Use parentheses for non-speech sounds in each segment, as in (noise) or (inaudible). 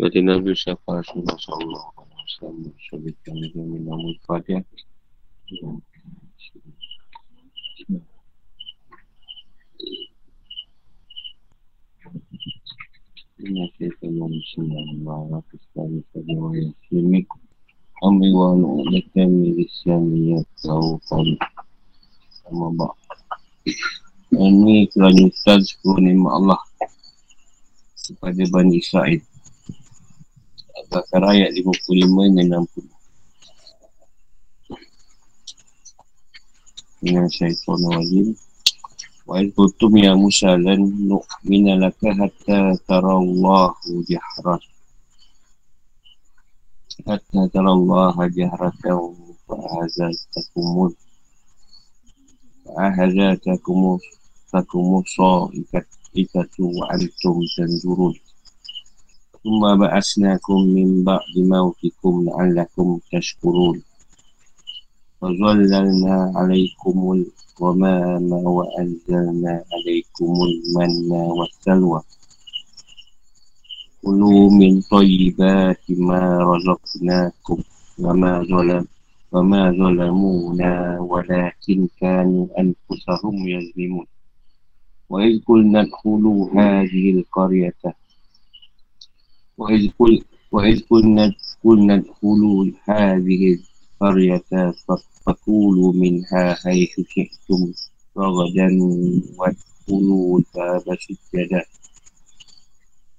Berarti Nabi Syafa Rasulullah SAW Sama Syabitkan dengan Minam Al-Fatihah Inna Allah Rasulullah SAW Yaslimik Amri wa Yatau Qali Sama bak Ini kelanjutan Sepuluh nikmat Allah Kepada Bani Israel Al-Baqarah ayat 55 dan 60. Dengan syaitan wajib. Wa al-kutum ya Musa lan nu'mina laka hatta tarallahu jahran. Hatta tarallaha jahratan fa'azatakumul. Fa'azatakumul. Takumul sa'ikat ikatu wa antum tanzurun. ثم بعثناكم من بعد موتكم لعلكم تشكرون. وظللنا عليكم الغمام وأنزلنا عليكم المن والسلوى. كلوا من طيبات ما رزقناكم. وما ظلم وما ظلمونا ولكن كانوا أنفسهم يظلمون. وإذ قلنا ادخلوا هذه القرية وإذ قل وإذ قلنا قلنا ادخلوا هذه القرية فكلوا منها حيث شئتم رغدا وادخلوا الباب سجدا.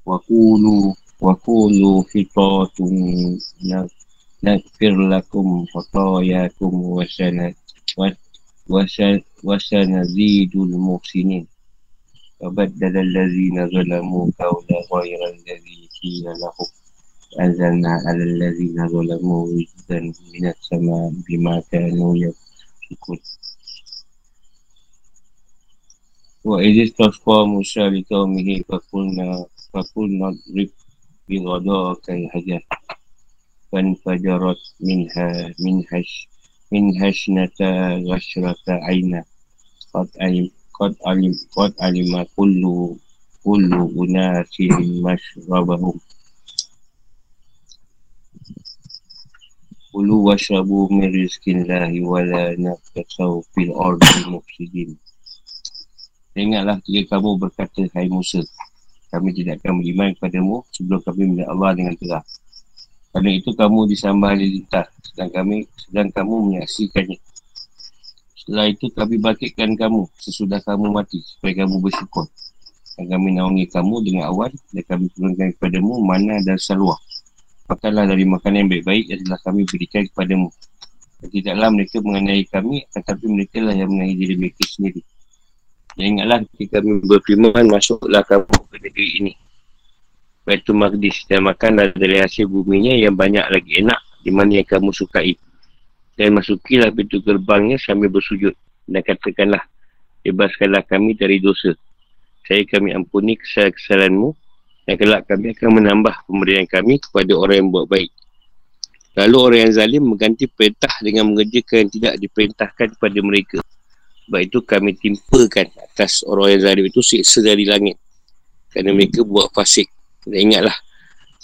وقولوا وقولوا حطات نغفر لكم خطاياكم وسن وسنزيد المحسنين. فبدل الذين ظلموا قولا غير الذي قيل لهم أنزلنا على الذين ظلموا رجزا من السماء بما كانوا يفسقون. وإذ استسقى موسى لقومه فقلنا فقلنا اضرب بغضاك الحجر فانفجرت منها من هش من هشنة غشرة عينا. قد علم قد علم قد علم كل kullu unasin mashrabahum Kulu wasyabu min rizkillahi wa la nafkasaw fil ardi mufsidin Ingatlah jika kamu berkata, Hai Musa, kami tidak akan beriman kepadamu sebelum kami melihat Allah dengan terang. Kerana itu kamu disambah lintas sedang kami sedang kamu menyaksikannya. Setelah itu kami bangkitkan kamu sesudah kamu mati supaya kamu bersyukur kami naungi kamu dengan awan dan kami turunkan kepadamu mana dan salwa makanlah dari makanan yang baik-baik yang telah kami berikan kepadamu. Dan tidaklah mereka mengenai kami tetapi mereka lah yang mengenai diri mereka sendiri. Dan ingatlah ketika kami berfirman masuklah kamu ke negeri ini. Baitul Maqdis dan makanlah dari hasil buminya yang banyak lagi enak di mana yang kamu sukai. Dan masukilah pintu gerbangnya sambil bersujud dan katakanlah bebaskanlah kami dari dosa saya kami ampuni kesalahan-kesalahanmu dan kelak kami akan menambah pemberian kami kepada orang yang buat baik. Lalu orang yang zalim mengganti perintah dengan mengerjakan yang tidak diperintahkan kepada mereka. Sebab itu kami timpakan atas orang yang zalim itu siksa dari langit. Kerana mereka buat fasik. Dan ingatlah,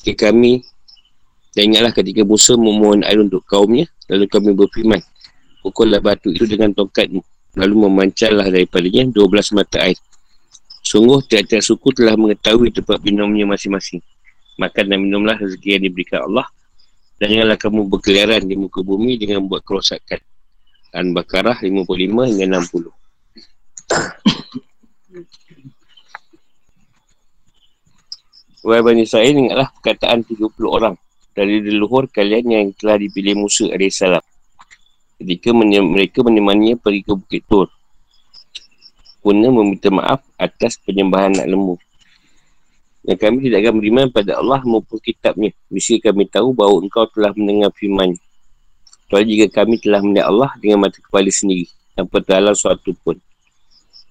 ketika kami, dan ingatlah ketika Musa memohon air untuk kaumnya, lalu kami berfirman, pukullah batu itu dengan tongkatmu. Lalu memancarlah daripadanya 12 mata air. Sungguh tiap-tiap suku telah mengetahui tempat minumnya masing-masing. Makan dan minumlah rezeki yang diberikan Allah. Dan janganlah kamu berkeliaran di muka bumi dengan buat kerosakan. An-Bakarah 55 hingga 60. Wahai Bani Israel, ingatlah perkataan 30 orang dari leluhur kalian yang telah dipilih Musa AS. Ketika mereka menemaninya pergi ke Bukit Tur sempurna meminta maaf atas penyembahan anak lembu. Dan kami tidak akan beriman pada Allah maupun kitabnya. Mesti kami tahu bahawa engkau telah mendengar firman. Kecuali jika kami telah melihat Allah dengan mata kepala sendiri. Tanpa terhalang suatu pun.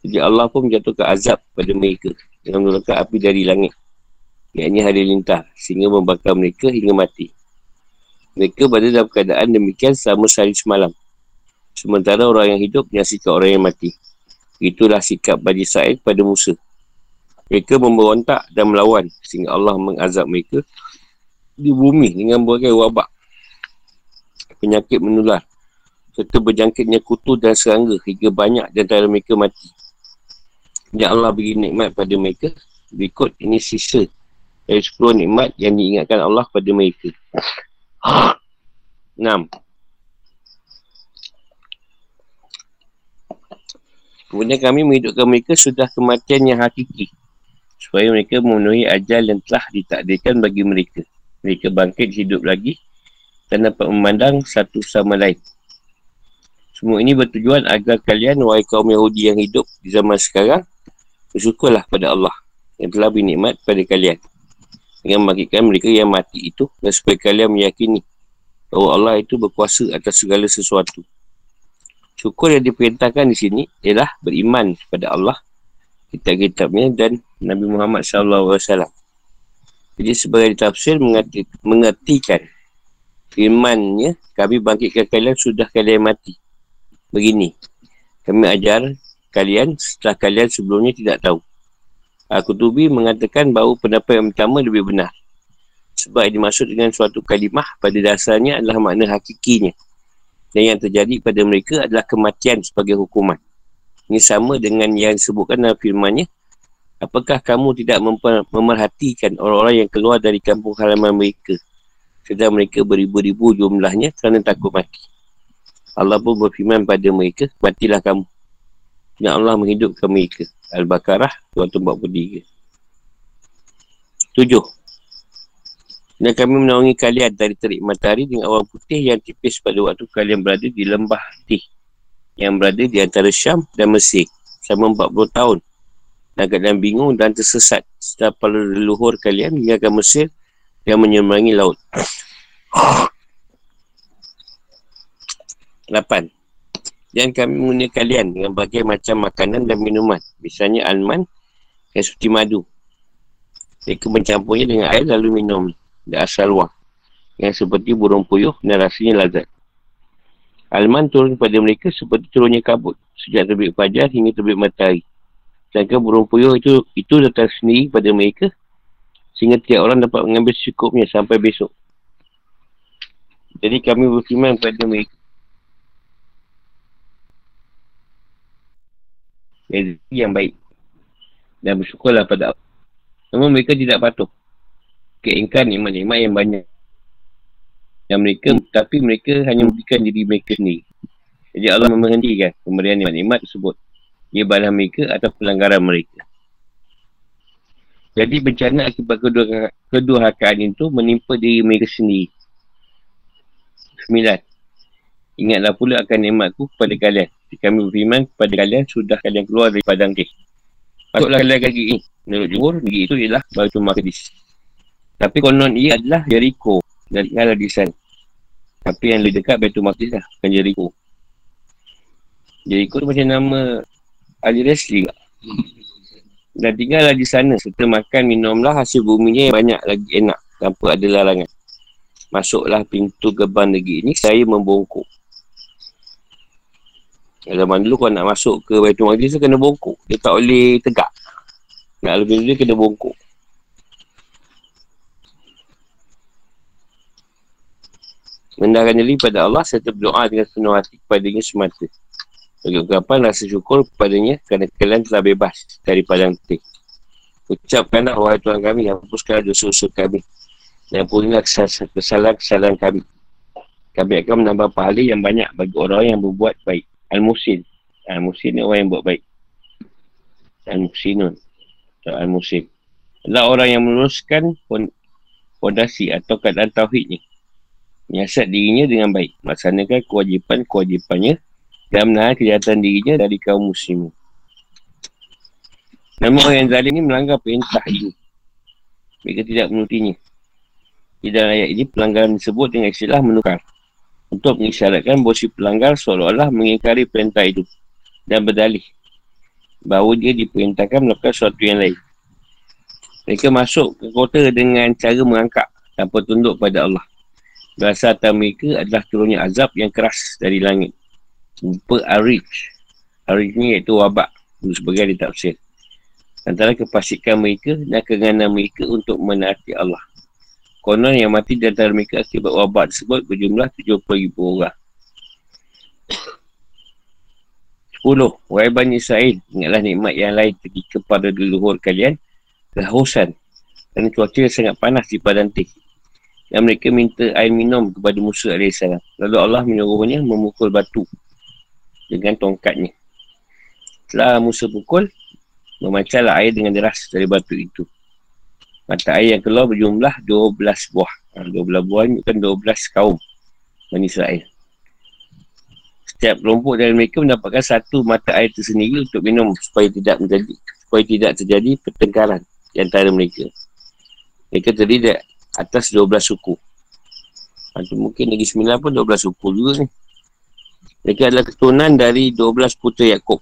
Jadi Allah pun menjatuhkan azab pada mereka. Dengan menurunkan api dari langit. Ianya hari lintah. Sehingga membakar mereka hingga mati. Mereka berada dalam keadaan demikian selama sehari semalam. Sementara orang yang hidup menyaksikan orang yang mati. Itulah sikap Bani Sa'id pada Musa. Mereka memberontak dan melawan sehingga Allah mengazab mereka di bumi dengan berbagai wabak. Penyakit menular. Serta berjangkitnya kutu dan serangga hingga banyak di antara mereka mati. Ya Allah beri nikmat pada mereka. Berikut ini sisa dari 10 nikmat yang diingatkan Allah pada mereka. (clears throat) 6. Kemudian kami menghidupkan mereka sudah kematian yang hakiki. Supaya mereka memenuhi ajal yang telah ditakdirkan bagi mereka. Mereka bangkit hidup lagi dan dapat memandang satu sama lain. Semua ini bertujuan agar kalian, wahai kaum Yahudi yang hidup di zaman sekarang, bersyukurlah pada Allah yang telah bernikmat pada kalian. Dengan membangkitkan mereka yang mati itu dan supaya kalian meyakini bahawa Allah itu berkuasa atas segala sesuatu. Syukur yang diperintahkan di sini ialah beriman kepada Allah, kitab-kitabnya dan Nabi Muhammad SAW. Jadi sebagai tafsir mengerti, mengertikan firmannya, kami bangkitkan kalian sudah kalian mati. Begini, kami ajar kalian setelah kalian sebelumnya tidak tahu. Al-Qutubi mengatakan bahawa pendapat yang pertama lebih benar. Sebab yang dimaksud dengan suatu kalimah pada dasarnya adalah makna hakikinya. Dan yang terjadi pada mereka adalah kematian sebagai hukuman. Ini sama dengan yang disebutkan dalam firmannya. Apakah kamu tidak memerhatikan orang-orang yang keluar dari kampung halaman mereka sedang mereka beribu-ribu jumlahnya kerana takut mati. Allah pun berfirman pada mereka, matilah kamu. Dan Allah menghidupkan mereka. Al-Baqarah 243. Tujuh. Dan kami menaungi kalian dari terik matahari dengan awan putih yang tipis pada waktu kalian berada di lembah Tih. Yang berada di antara Syam dan Mesir. Selama 40 tahun. Dan kalian bingung dan tersesat. Setelah para leluhur kalian meninggalkan Mesir yang menyeberangi laut. Lapan. Dan kami menggunakan kalian dengan berbagai macam makanan dan minuman. Misalnya alman yang seperti madu. Mereka mencampurnya dengan air lalu minum. Dan asal wang. Yang seperti burung puyuh dan rasanya lazat. Alman turun kepada mereka seperti turunnya kabut. Sejak terbit fajar hingga terbit matahari. Sedangkan burung puyuh itu itu datang sendiri pada mereka sehingga tiap orang dapat mengambil secukupnya sampai besok. Jadi kami berfirman kepada mereka. yang baik. Dan bersyukurlah pada Allah. Namun mereka tidak patuh. Keingkar nikmat-nikmat yang banyak. Yang mereka, tapi mereka hanya memberikan diri mereka sendiri. Jadi Allah memenghentikan pemberian nikmat-nikmat tersebut. Ia balas mereka atau pelanggaran mereka. Jadi bencana akibat kedua, kedua hakaan itu menimpa diri mereka sendiri. Sembilan. Ingatlah pula akan nikmatku kepada kalian. Kami berfirman kepada kalian, sudah kalian keluar dari padang kek. Patutlah kalian kaki ini. Menurut jumur, negeri itu ialah Baitul Maqdis. Tapi konon ia adalah Jericho. Dan tinggal di sana. Tapi yang lebih dekat Baitul Maqdis lah. Bukan Jericho. Jericho tu macam nama Ali Resli tak? dan tinggallah di sana serta makan minumlah hasil buminya yang banyak lagi enak tanpa ada larangan. Masuklah pintu gerbang negeri ini, saya membongkok. Zaman dulu kau nak masuk ke Baitul Maqdis tu kena bongkok. Dia tak boleh tegak. Nak lebih dulu kena bongkok. Mendahkan diri pada Allah serta berdoa dengan penuh hati kepadanya semata. Bagi ungkapan rasa syukur kepadanya kerana kalian telah bebas dari padang putih. Ucapkanlah wahai Tuhan kami yang hapuskan dosa-dosa kami. Dan pulihlah kesalahan-kesalahan kami. Kami akan menambah pahala yang banyak bagi orang yang berbuat baik. Al-Musin. Al-Musin ni orang yang buat baik. Al-Musinun. Al-Musin. Adalah orang yang meneruskan fondasi atau keadaan tauhidnya. Menyiasat dirinya dengan baik. Melaksanakan kewajipan-kewajipannya dan menahan kejahatan dirinya dari kaum muslim. Namun orang yang zalim ini melanggar perintah ini. Mereka tidak menutinya. Di dalam ayat ini, pelanggaran disebut dengan istilah menukar. Untuk mengisyaratkan bahawa si pelanggar seolah-olah mengingkari perintah itu. Dan berdalih. Bahawa dia diperintahkan melakukan sesuatu yang lain. Mereka masuk ke kota dengan cara mengangkat tanpa tunduk pada Allah. Berasa atas mereka adalah turunnya azab yang keras dari langit berupa arij. Arij ni iaitu wabak. Sebagai dia tafsir. Antara kepasikan mereka dan keinginan mereka untuk menaati Allah. Konon yang mati di antara mereka akibat wabak tersebut berjumlah 70 ribu orang. 10. Wahai Bani Israel, ingatlah nikmat yang lain pergi kepada leluhur kalian, kehausan, kerana cuaca sangat panas di padang teh. Dan mereka minta air minum kepada Musa AS. Lalu Allah menyuruhnya memukul batu dengan tongkatnya. Setelah Musa pukul, memancarlah air dengan deras dari batu itu. Mata air yang keluar berjumlah 12 buah. 12 ha, buah ni bukan 12 kaum Bani Israel. Setiap kelompok dari mereka mendapatkan satu mata air tersendiri untuk minum supaya tidak menjadi supaya tidak terjadi pertengkaran di antara mereka. Mereka terdiri di atas 12 suku. Ha, mungkin lagi 9 pun 12 suku juga ni. Mereka adalah keturunan dari 12 putera Yaakob.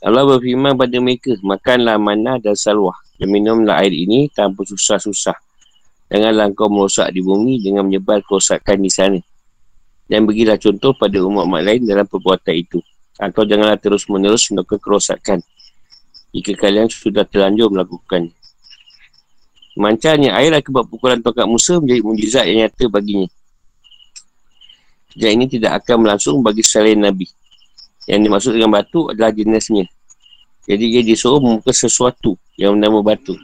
Allah berfirman pada mereka, makanlah mana dan salwah dan minumlah air ini tanpa susah-susah. Janganlah kau merosak di bumi dengan menyebar kerosakan di sana. Dan berilah contoh pada umat-umat lain dalam perbuatan itu. Atau janganlah terus-menerus melakukan kerosakan. Jika kalian sudah terlanjur melakukan. Mancarnya air akibat pukulan tongkat Musa menjadi mujizat yang nyata baginya. Dan ini tidak akan berlangsung bagi selain Nabi. Yang dimaksud dengan batu adalah jenisnya. Jadi dia disuruh membuka sesuatu yang bernama batu.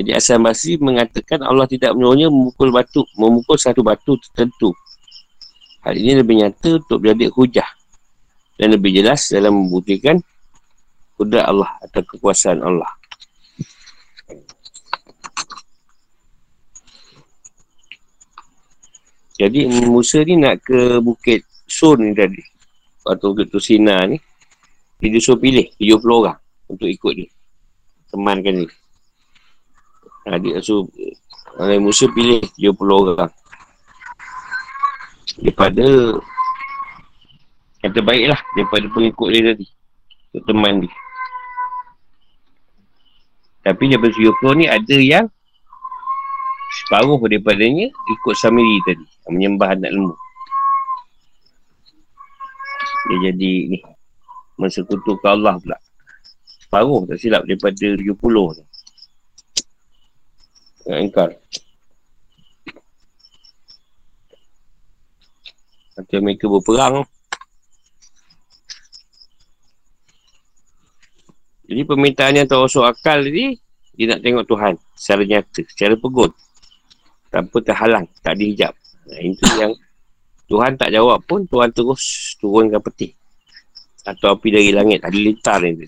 Jadi Asal Basri mengatakan Allah tidak menyuruhnya memukul batu, memukul satu batu tertentu. Hal ini lebih nyata untuk menjadi hujah. Dan lebih jelas dalam membuktikan kudrat Allah atau kekuasaan Allah. Jadi Musa ni nak ke Bukit Sun ni tadi? Atau Bukit Tusina ni dia disuruh pilih 70 orang untuk ikut dia. Temankan dia. Ha, dia suruh Nabi Musa pilih 70 orang. Daripada yang terbaik lah daripada pengikut dia tadi. Untuk teman dia. Tapi daripada 70 ni ada yang separuh daripadanya ikut Samiri tadi menyembah anak lembu dia jadi ni mensekutukan Allah pula. Separuh tak silap daripada 70 tu. Yang engkar. Nanti mereka berperang. Jadi permintaan yang terosok akal tadi Dia nak tengok Tuhan secara nyata, secara pegut Tanpa terhalang, tak dihijab nah, Itu yang Tuhan tak jawab pun Tuhan terus turunkan peti. Atau api dari langit Ada lintar ni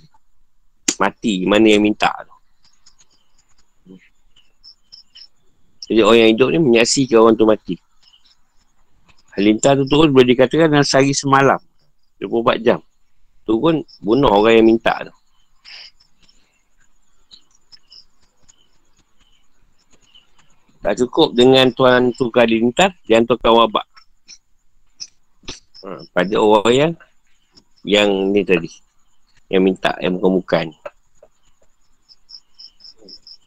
Mati mana yang minta tu? Jadi orang yang hidup ni menyaksikan orang tu mati. Halilintar tu turun boleh dikatakan dalam sehari semalam 24 jam. Turun bunuh orang yang minta tu Tak cukup dengan tuan tukar lintas, dia hantarkan wabak. Ha, pada orang yang yang ni tadi. Yang minta, yang muka-muka ni.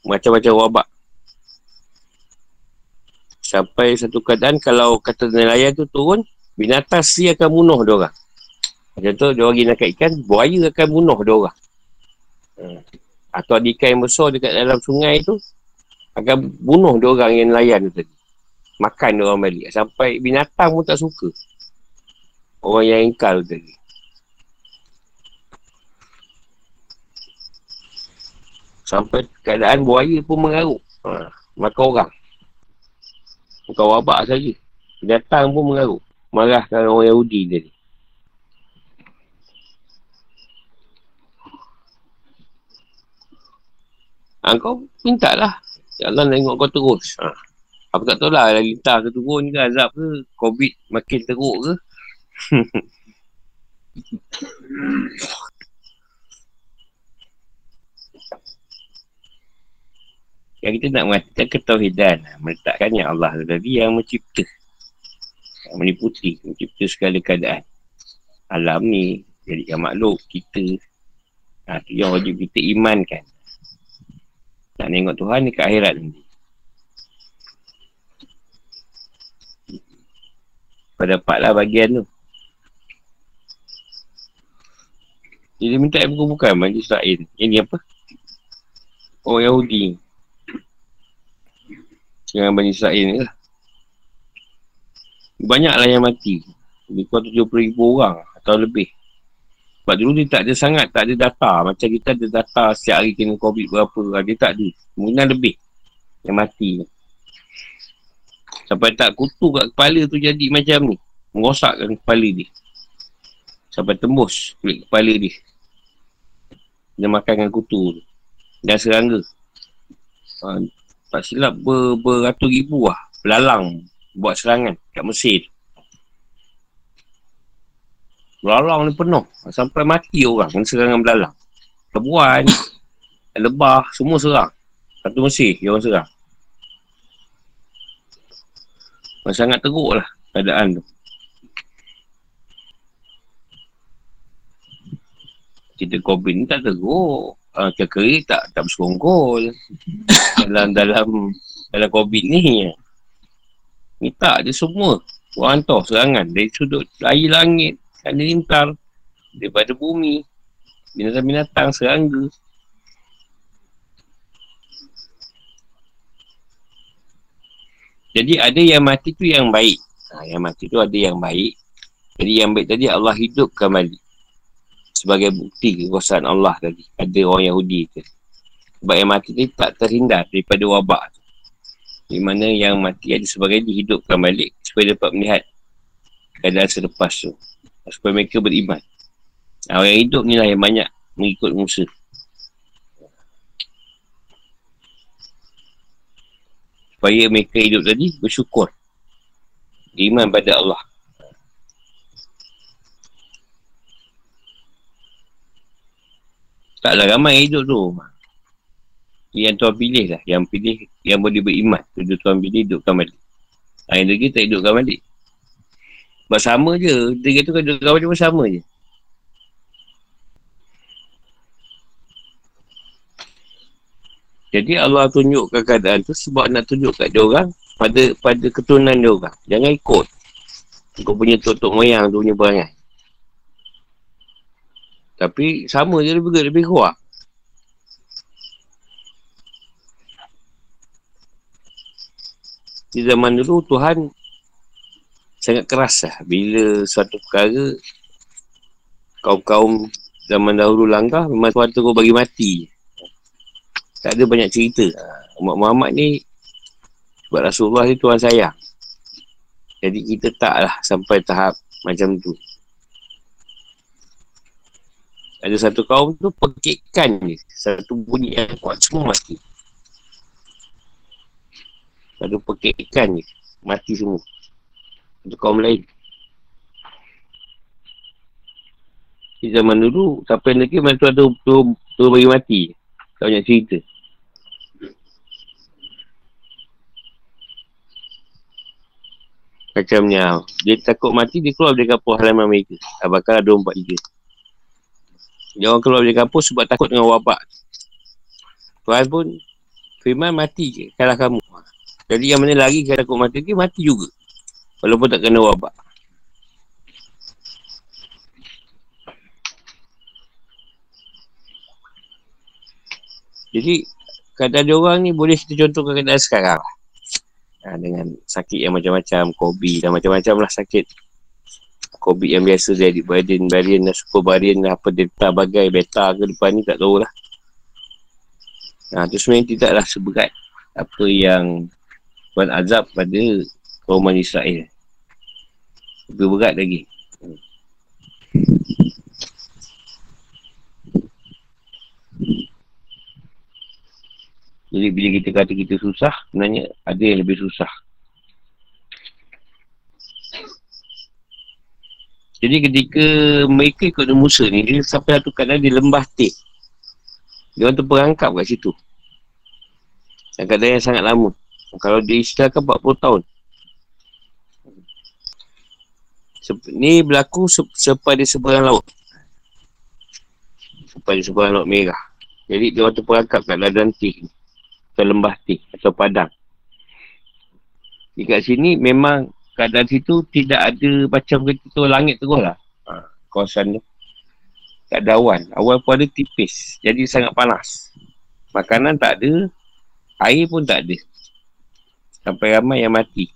Macam-macam wabak. Sampai satu keadaan kalau kata nelayan tu turun, binatang si akan bunuh dia orang. Macam tu, dia orang nak ikan, buaya akan bunuh dia orang. Hmm. Atau ada ikan yang besar dekat dalam sungai tu, akan bunuh dia orang yang nelayan tu tadi. Makan dia orang balik. Sampai binatang pun tak suka. Orang yang engkal tu tadi. Sampai keadaan buaya pun mengaruk. Ha, makan orang. Bukan wabak saja. Binatang pun mengaruk. Marahkan orang Yahudi tadi. Ha, kau minta lah Ya Allah nak tengok kau terus. Ha. Aku tak tahu lah lagi entah ke turun ke azab ke COVID makin teruk ke. (laughs) yang kita nak mengatakan ketauhidan meletakkan yang Allah tadi yang mencipta yang meniputi mencipta segala keadaan alam ni jadi yang makhluk kita ha, tu yang wajib kita imankan nak tengok Tuhan ni ke akhirat nanti. Pada dapatlah bagian tu. Jadi minta yang bukan-bukan Majlis Israel. Ini apa? Oh Yahudi. Dengan Bani Israel ni lah. Banyaklah yang mati. Lebih kurang 70 ribu orang atau lebih. Sebab dulu dia tak ada sangat, tak ada data. Macam kita ada data setiap hari kena COVID berapa. Dia tak ada. Mungkin lebih yang mati. Sampai tak kutu kat kepala tu jadi macam ni. Merosakkan kepala dia. Sampai tembus kulit kepala dia. Dia makan dengan kutu tu. Dan serangga. Ha, tak silap ber, beratus ribu lah. Belalang buat serangan kat Mesir tu. Belalang ni penuh. Sampai mati orang kena serangan belalang. Lebuan, (coughs) lebah, semua serang. Satu Mesir, dia orang serang. Sangat teruk lah keadaan tu. Kita COVID ni tak teruk. Uh, kekeri tak tak bersekongkol. (coughs) dalam dalam dalam COVID ni. Ni tak je semua. Orang hantar serangan dari sudut air langit, ada lintar, daripada bumi, binatang-binatang, serangga. Jadi ada yang mati tu yang baik. Ha, yang mati tu ada yang baik. Jadi yang baik tadi Allah hidupkan balik. Sebagai bukti kekuasaan Allah tadi. Ada orang Yahudi tu. Sebab yang mati ni tak terhindar daripada wabak tu. Di mana yang mati ada sebagai dihidupkan balik. Supaya dapat melihat keadaan selepas tu. Supaya mereka beriman. Orang yang hidup ni lah yang banyak mengikut Musa. supaya mereka hidup tadi bersyukur. Iman pada Allah. Taklah ramai hidup tu yang tuan pilih lah. Yang pilih yang boleh beriman. Tu tuan pilih hidupkan balik. Yang lagi tak hidupkan balik sebab sama je dia kata kan hidupkan balik pun sama je Jadi Allah tunjukkan keadaan tu sebab nak tunjuk kat dia orang pada pada keturunan dia orang. Jangan ikut. Kau punya tok-tok moyang tu punya perangai. Tapi sama je lebih lebih kuat. Di zaman dulu Tuhan sangat keras lah. Bila suatu perkara kaum-kaum zaman dahulu langkah memang Tuhan tu bagi mati tak ada banyak cerita. Umat Muhammad ni sebab Rasulullah ni Tuhan sayang. Jadi kita taklah sampai tahap macam tu. Ada satu kaum tu pekikkan je. Satu bunyi yang kuat semua mati. Satu pekikkan je. Mati semua. Satu kaum lain. Di zaman dulu, yang lagi, mana tu ada tu, bagi mati. Tak banyak cerita. Macamnya Dia takut mati Dia keluar dari kapur halaman mereka Abakar ada empat tiga Dia orang keluar dari kapur Sebab takut dengan wabak Tuhan pun Firman mati je Kalah kamu Jadi yang mana lagi Kalau takut mati Dia mati juga Walaupun tak kena wabak Jadi Keadaan dia orang ni Boleh kita contohkan keadaan sekarang ha, dengan sakit yang macam-macam, COVID dan macam-macam lah sakit. COVID yang biasa dia adik varian, varian dan super varian lah, apa delta bagai, beta ke depan ni tak tahulah. Ha, tu sebenarnya tidaklah seberat apa yang Tuhan azab pada kaum Israel. Lebih berat lagi. Jadi bila kita kata kita susah, sebenarnya ada yang lebih susah. Jadi ketika mereka ikut Musa ni, dia sampai satu kadang di lembah teh. Dia orang terperangkap kat situ. Dan kadang yang sangat lama. Kalau dia istilahkan 40 tahun. Ni berlaku sepada seberang laut. Sepada seberang laut merah. Jadi dia orang terperangkap kat ladang ni atau lembah teh atau padang. Di kat sini memang keadaan situ tidak ada macam kita tu langit terus lah. Ha, kawasan tu. Tak ada awan. Awan pun ada tipis. Jadi sangat panas. Makanan tak ada. Air pun tak ada. Sampai ramai yang mati.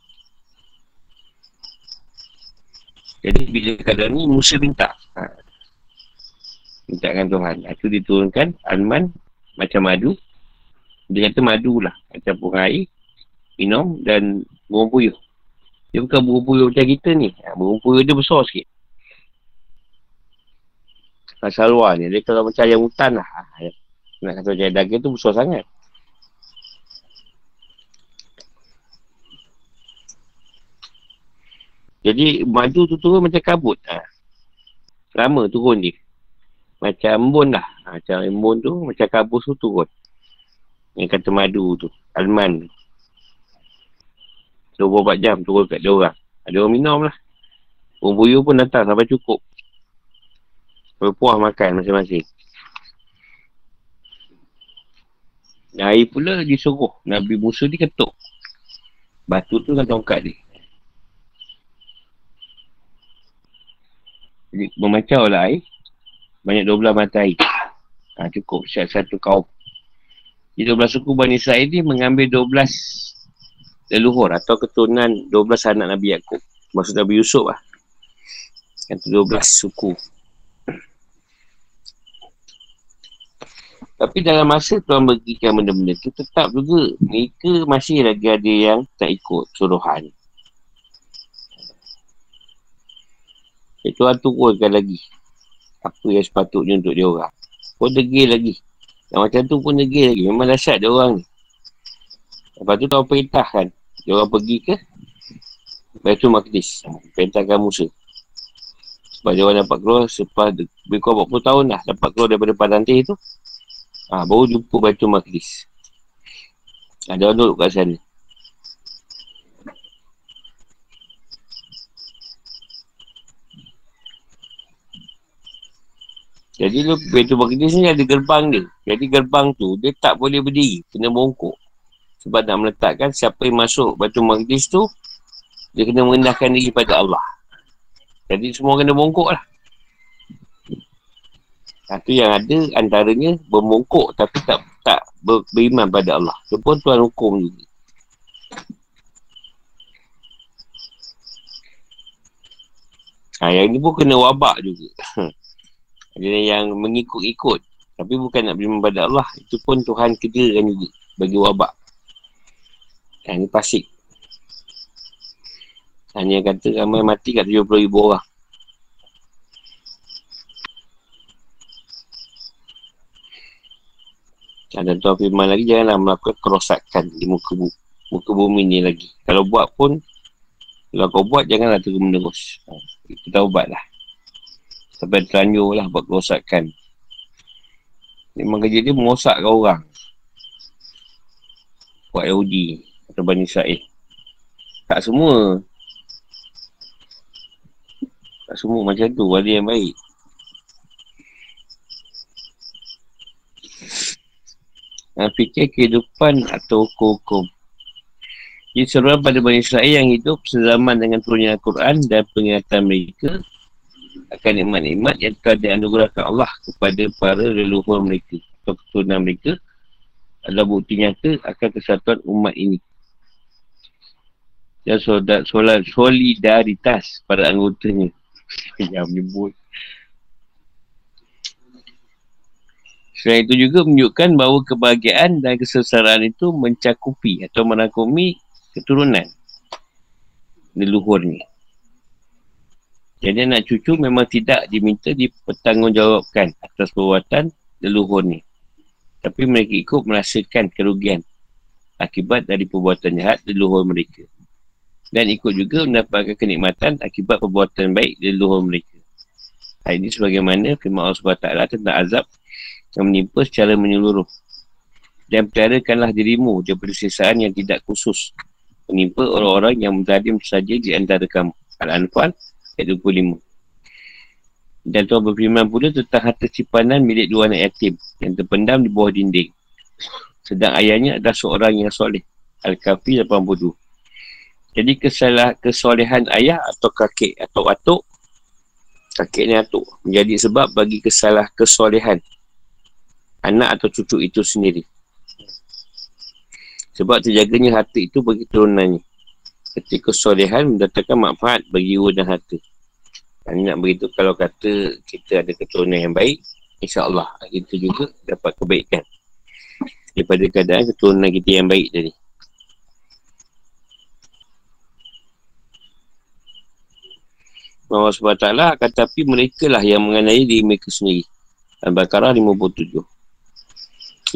Jadi bila keadaan ni Musa minta. Ha. Minta dengan Tuhan. Itu diturunkan Alman macam madu. Dia kata madu lah. Macam pun air. Minum dan burung puyuh. Dia bukan burung puyuh macam kita ni. Ha, burung puyuh dia besar sikit. Pasal luar ni. Dia kalau macam ayam hutan lah. Ha, nak kata macam daging tu besar sangat. Jadi madu tu turun macam kabut. Ha. Lama turun dia. Macam embun lah. Ha, macam embun tu, macam kabus tu turun. Yang kata madu tu. Alman. 24 jam turun kat dia orang. Ada orang minum lah. Buyur pun datang sampai cukup. Berpuah makan masing-masing. Air pula disuruh. Nabi Musa diketuk. Batu tu kan tongkat dia. Jadi memacau lah air. Banyak 12 mata air. Ha, cukup satu kaum. Di 12 suku Bani Israel ni mengambil 12 leluhur atau keturunan 12 anak Nabi Yaakob. Maksud Nabi Yusuf lah. Yang tu 12 suku. Tapi dalam masa Tuhan bagikan benda-benda tu tetap juga mereka masih lagi ada yang tak ikut suruhan. Itu Tuhan turunkan lagi. Apa yang sepatutnya untuk dia orang. Pun degil lagi. Yang macam tu pun degil lagi. Memang dahsyat dia orang ni. Lepas tu Tuhan perintahkan. Dia orang pergi ke Baitul Maqdis. Perintahkan Musa. Sebab dia orang dapat keluar selepas lebih kurang 40 tahun dah dapat keluar daripada padang teh tu. Ha, baru jumpa Baitul Maqdis. Ada orang duduk kat sana. Jadi lu Baitul Maqdis ni ada gerbang dia. Jadi gerbang tu dia tak boleh berdiri. Kena bongkok. Sebab nak meletakkan siapa yang masuk Baitul Maqdis tu dia kena merendahkan diri pada Allah. Jadi semua kena bongkok lah. Satu yang ada antaranya berbongkok tapi tak tak ber, beriman pada Allah. Itu pun Tuhan hukum juga. Ha, yang ni pun kena wabak juga. (laughs) Ada yang mengikut-ikut. Tapi bukan nak beriman pada Allah. Itu pun Tuhan kerjakan juga. Bagi wabak. Yang ni pasik. Hanya kata ramai mati kat 70 ribu orang. Dan Tuhan firman lagi, janganlah melakukan kerosakan di muka, bu muka bumi ni lagi. Kalau buat pun, kalau kau buat, janganlah terus menerus. Kita ubat lah. Sampai terlanjur lah buat kerosakan. Memang kerja dia merosakkan orang. Buat Yahudi atau Bani Israel. Tak semua. Tak semua macam tu. Ada yang baik. Yang fikir kehidupan atau hukum-hukum. Seorang pada Bani Israel yang hidup sezaman dengan turunnya Al-Quran dan pengingatan mereka akan nikmat-nikmat yang telah dianugerahkan Allah kepada para leluhur mereka. Atau keturunan mereka adalah bukti nyata akan kesatuan umat ini. Dan solidaritas pada anggotanya. (laughs) Yang menyebut. Selain itu juga menunjukkan bahawa kebahagiaan dan kesesaran itu mencakupi atau merangkumi keturunan leluhur ni. Jadi anak cucu memang tidak diminta dipertanggungjawabkan atas perbuatan leluhur ni. Tapi mereka ikut merasakan kerugian akibat dari perbuatan jahat leluhur mereka. Dan ikut juga mendapatkan kenikmatan akibat perbuatan baik leluhur mereka. Hal ini sebagaimana firman Allah SWT tentang azab yang menimpa secara menyeluruh. Dan peliharakanlah dirimu daripada sisaan yang tidak khusus menimpa orang-orang yang berzalim saja di antara kamu. Al-Anfal ayat 25. Dan Tuhan berfirman pula tentang harta simpanan milik dua anak yatim yang terpendam di bawah dinding. Sedang ayahnya adalah seorang yang soleh. Al-Kafi 82. Jadi kesalah kesolehan ayah atau kakek atau atuk kakek ni atuk menjadi sebab bagi kesalah kesolehan anak atau cucu itu sendiri. Sebab terjaganya harta itu bagi turunannya. Ketika solehan mendatangkan manfaat bagi jiwa dan harta. Dan nak begitu kalau kata kita ada keturunan yang baik, insyaAllah kita juga dapat kebaikan. Daripada keadaan keturunan kita yang baik tadi. Allah SWT akan tapi mereka lah yang mengenai diri mereka sendiri. Al-Baqarah 57.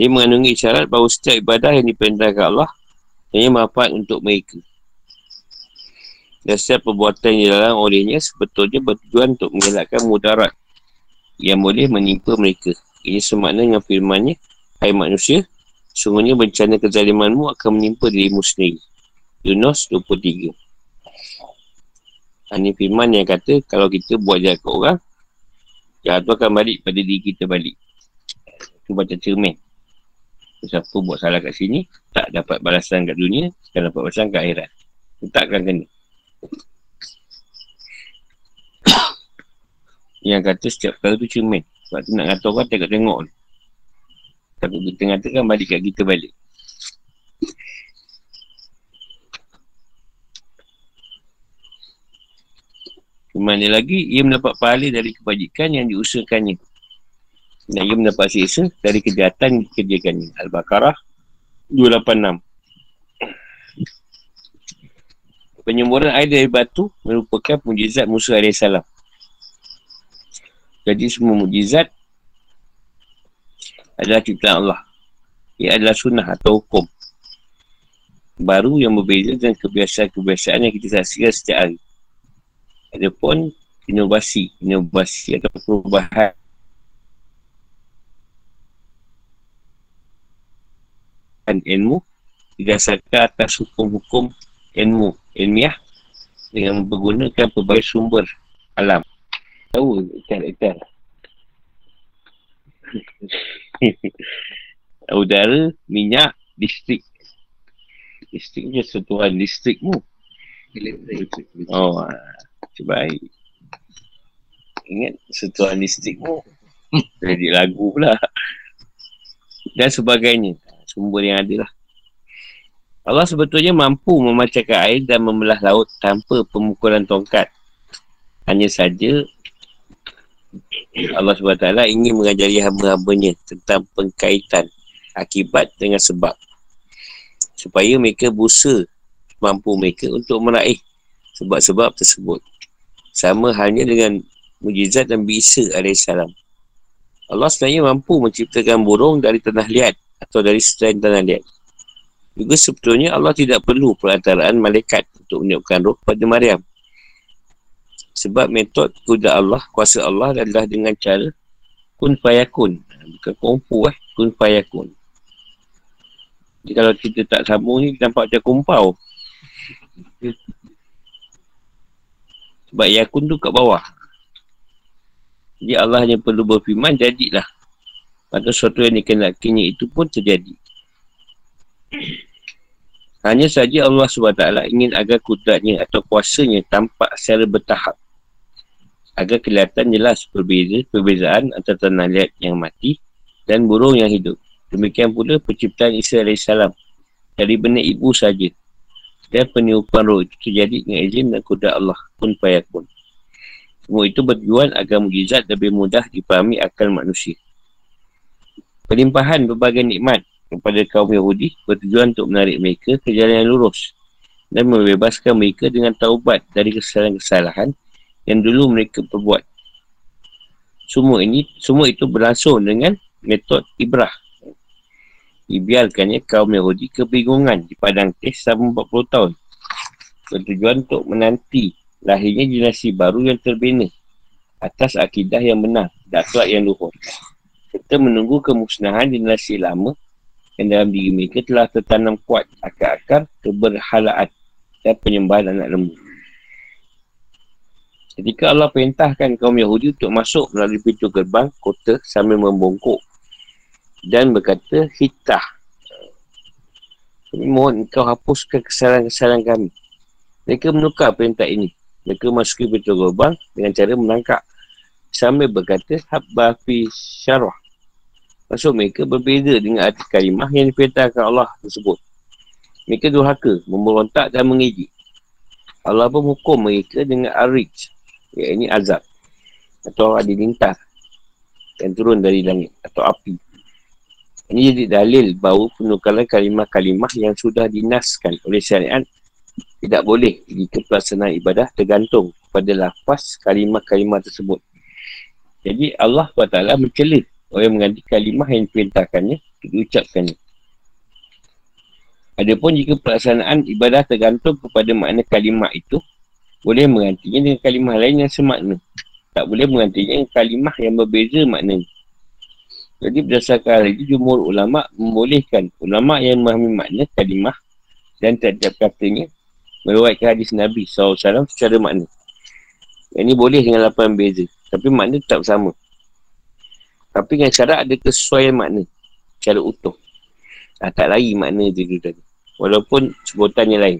Ia mengandungi isyarat bahawa setiap ibadah yang diperintahkan Allah hanya manfaat untuk mereka. Dan setiap perbuatan yang dalam olehnya sebetulnya bertujuan untuk mengelakkan mudarat yang boleh menimpa mereka. Ini semakna dengan firmannya, Hai manusia, sungguhnya bencana kezalimanmu akan menimpa dirimu sendiri. Yunus 23. Ini firman yang kata kalau kita buat jahat ke orang, jahat tu akan balik pada diri kita balik. Itu baca cermin. Siapa buat salah kat sini, tak dapat balasan kat dunia, akan dapat balasan kat akhirat. Takkan kena. (coughs) yang kata setiap kali tu cermin. Sebab tu nak kata orang tengok-tengok ni. Takut kita ngatakan balik kat kita balik. Kemana lagi, ia mendapat pahala dari kebajikan yang diusahakannya. Dan ia mendapat siksa dari kejahatan yang dikerjakannya. Al-Baqarah 286. Penyemburan air dari batu merupakan mujizat Musa AS. Jadi semua mujizat adalah ciptaan Allah. Ia adalah sunnah atau hukum. Baru yang berbeza dengan kebiasaan-kebiasaan yang kita saksikan setiap hari. Ada pun inovasi, inovasi atau perubahan dan ilmu didasarkan atas hukum-hukum ilmu ilmiah dengan menggunakan pelbagai sumber alam. Tahu ikan-ikan. (laughs) Udara, minyak, listrik. Listrik je sentuhan listrikmu. Oh, Baik. Ingat sentuhan listrikmu. (laughs) Jadi lagu pula. Dan sebagainya. Sumber yang ada lah. Allah sebetulnya mampu memacahkan air dan membelah laut tanpa pemukulan tongkat. Hanya saja Allah SWT ingin mengajari hamba-hambanya tentang pengkaitan akibat dengan sebab. Supaya mereka berusaha mampu mereka untuk meraih sebab-sebab tersebut. Sama halnya dengan mujizat dan bisa alaihissalam. Allah sebenarnya mampu menciptakan burung dari tanah liat atau dari selain tanah liat. Juga sebetulnya Allah tidak perlu perantaraan malaikat untuk menyiapkan roh pada Maryam. Sebab metod kuda Allah, kuasa Allah adalah dengan cara kun fayakun. Bukan kumpu eh, kun fayakun. Jadi kalau kita tak sambung ni, nampak macam kumpau. Sebab yakun tu kat bawah. Jadi Allah hanya perlu berfirman, jadilah. Maka sesuatu yang dikenakinya itu pun terjadi. Hanya saja Allah SWT ingin agar kudratnya atau kuasanya tampak secara bertahap. Agar kelihatan jelas berbeza, perbezaan antara tanah liat yang mati dan burung yang hidup. Demikian pula penciptaan Isa AS dari benih ibu saja dan peniupan roh itu terjadi dengan izin dan kudrat Allah pun payakun. Semua itu bertujuan agar mujizat lebih mudah dipahami akal manusia. Pelimpahan berbagai nikmat kepada kaum Yahudi bertujuan untuk menarik mereka ke jalan yang lurus dan membebaskan mereka dengan taubat dari kesalahan-kesalahan yang dulu mereka perbuat. Semua ini, semua itu berlangsung dengan metod ibrah dibiarkannya kaum Yahudi kebingungan di padang teh selama 40 tahun. Bertujuan untuk menanti lahirnya dinasti baru yang terbina atas akidah yang benar akhlak yang luhur. Serta menunggu kemusnahan dinasti lama yang dalam diri mereka telah tertanam kuat akar-akar keberhalaan dan penyembahan anak lembu. Ketika Allah perintahkan kaum Yahudi untuk masuk melalui pintu gerbang kota sambil membongkok dan berkata hitah. Kami mohon kau hapuskan kesalahan-kesalahan kami. Mereka menukar perintah ini. Mereka masuki pintu gerbang dengan cara menangkap sambil berkata habba fi syarah maksud mereka berbeza dengan arti kalimah yang diperintahkan Allah tersebut Mereka durhaka, memberontak dan mengejik. Allah pun hukum mereka dengan arij. Ini azab. Atau ada lintah. Yang turun dari langit. Atau api. Ini jadi dalil bahawa penukaran kalimah-kalimah yang sudah dinaskan oleh syariat tidak boleh jika pelaksanaan ibadah tergantung pada lafaz kalimah-kalimah tersebut. Jadi Allah SWT mencela orang yang mengganti kalimah yang diperintahkannya diucapkannya. Adapun jika pelaksanaan ibadah tergantung kepada makna kalimah itu, boleh menggantinya dengan kalimah lain yang semakna. Tak boleh menggantinya dengan kalimah yang berbeza maknanya. Jadi berdasarkan hal itu, jumur ulama' membolehkan ulama' yang memahami makna kalimah dan tiap-tiap katanya meruatkan hadis Nabi SAW secara makna. Yang ini boleh dengan lapan beza. Tapi makna tetap sama. Tapi dengan syarat ada kesesuaian makna. Secara utuh. Ah, tak lari makna dia tu tadi. Walaupun sebutannya lain.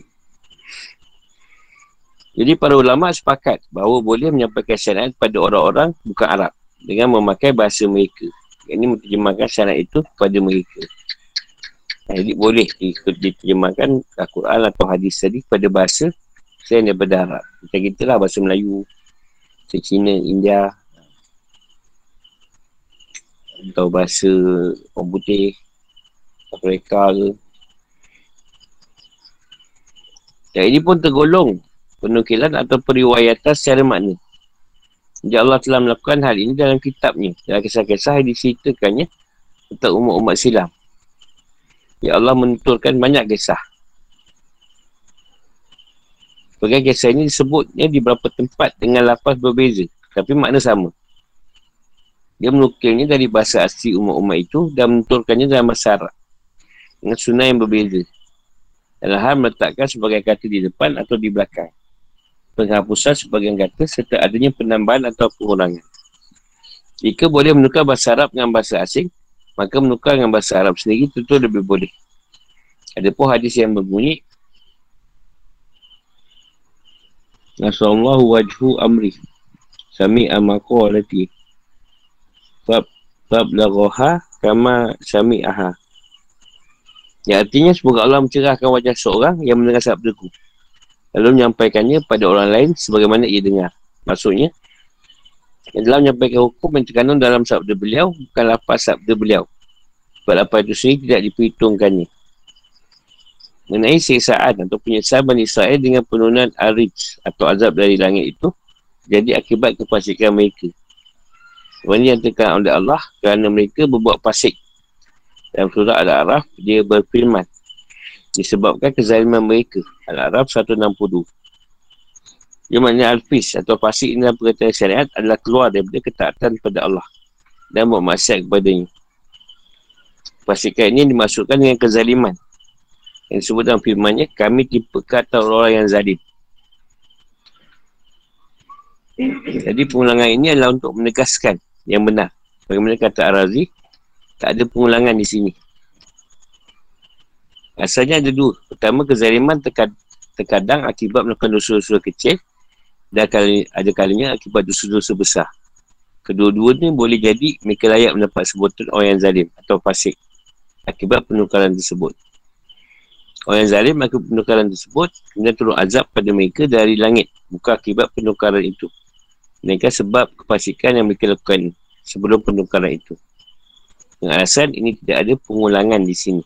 Jadi para ulama sepakat bahawa boleh menyampaikan syariat kepada orang-orang bukan Arab dengan memakai bahasa mereka. Ini menterjemahkan syariat itu kepada mereka. Jadi boleh diterjemahkan Al-Quran atau hadis tadi kepada bahasa saya daripada Arab. Macam kita lah bahasa Melayu, Cina, India, atau bahasa orang putih, Afrika ke. Dan ini pun tergolong penukilan atau periwayatan secara makna. Jadi Allah telah melakukan hal ini dalam kitabnya. Dalam kisah-kisah yang diceritakannya untuk umat-umat silam. Ya Allah menuturkan banyak kisah. Sebagai kisah ini disebutnya di beberapa tempat dengan lapas berbeza. Tapi makna sama. Dia menukilnya dari bahasa asli umat-umat itu dan menuturkannya dalam bahasa Arab dengan sunnah yang berbeza. Dalam hal meletakkan sebagai kata di depan atau di belakang. Penghapusan sebagian kata serta adanya penambahan atau pengurangan. Jika boleh menukar bahasa Arab dengan bahasa asing, maka menukar dengan bahasa Arab sendiri tentu lebih boleh. Ada pun hadis yang berbunyi, Nasallahu wajhu amri Sami amaku alati Fab Fab lagoha Kama sami aha yang artinya semoga Allah mencerahkan wajah seorang yang mendengar sabdaku. Lalu menyampaikannya pada orang lain sebagaimana ia dengar. Maksudnya, yang dalam menyampaikan hukum yang terkandung dalam sabda beliau bukan lapas sabda beliau. Sebab lapas itu sendiri tidak diperhitungkannya. Mengenai siksaan atau penyesalan Bani Israel dengan penurunan arij atau azab dari langit itu jadi akibat kepasikan mereka. Sebenarnya yang terkandung oleh Allah kerana mereka berbuat pasik dalam surah Al-A'raf, dia berfirman. Disebabkan kezaliman mereka. Al-A'raf 162. Dia maknanya Al-Fis atau fasik ini dalam perkataan syariat adalah keluar daripada ketaatan kepada Allah. Dan buat maksiat kepadanya. Fasikan ini dimasukkan dengan kezaliman. Yang disebut dalam firmannya, kami tipe kata orang-orang yang zalim. Jadi pengulangan ini adalah untuk menegaskan yang benar. Bagaimana kata Ar-Razi, tak ada pengulangan di sini. Asalnya ada dua. Pertama, kezaliman terkadang akibat melakukan dosa-dosa kecil dan kali, ada kalinya akibat dosa-dosa besar. Kedua-dua ni boleh jadi mereka layak mendapat sebutan orang yang zalim atau fasik akibat penukaran tersebut. Orang yang zalim akibat penukaran tersebut kemudian turun azab pada mereka dari langit bukan akibat penukaran itu. Mereka sebab kefasikan yang mereka lakukan sebelum penukaran itu. Dengan alasan ini tidak ada pengulangan di sini.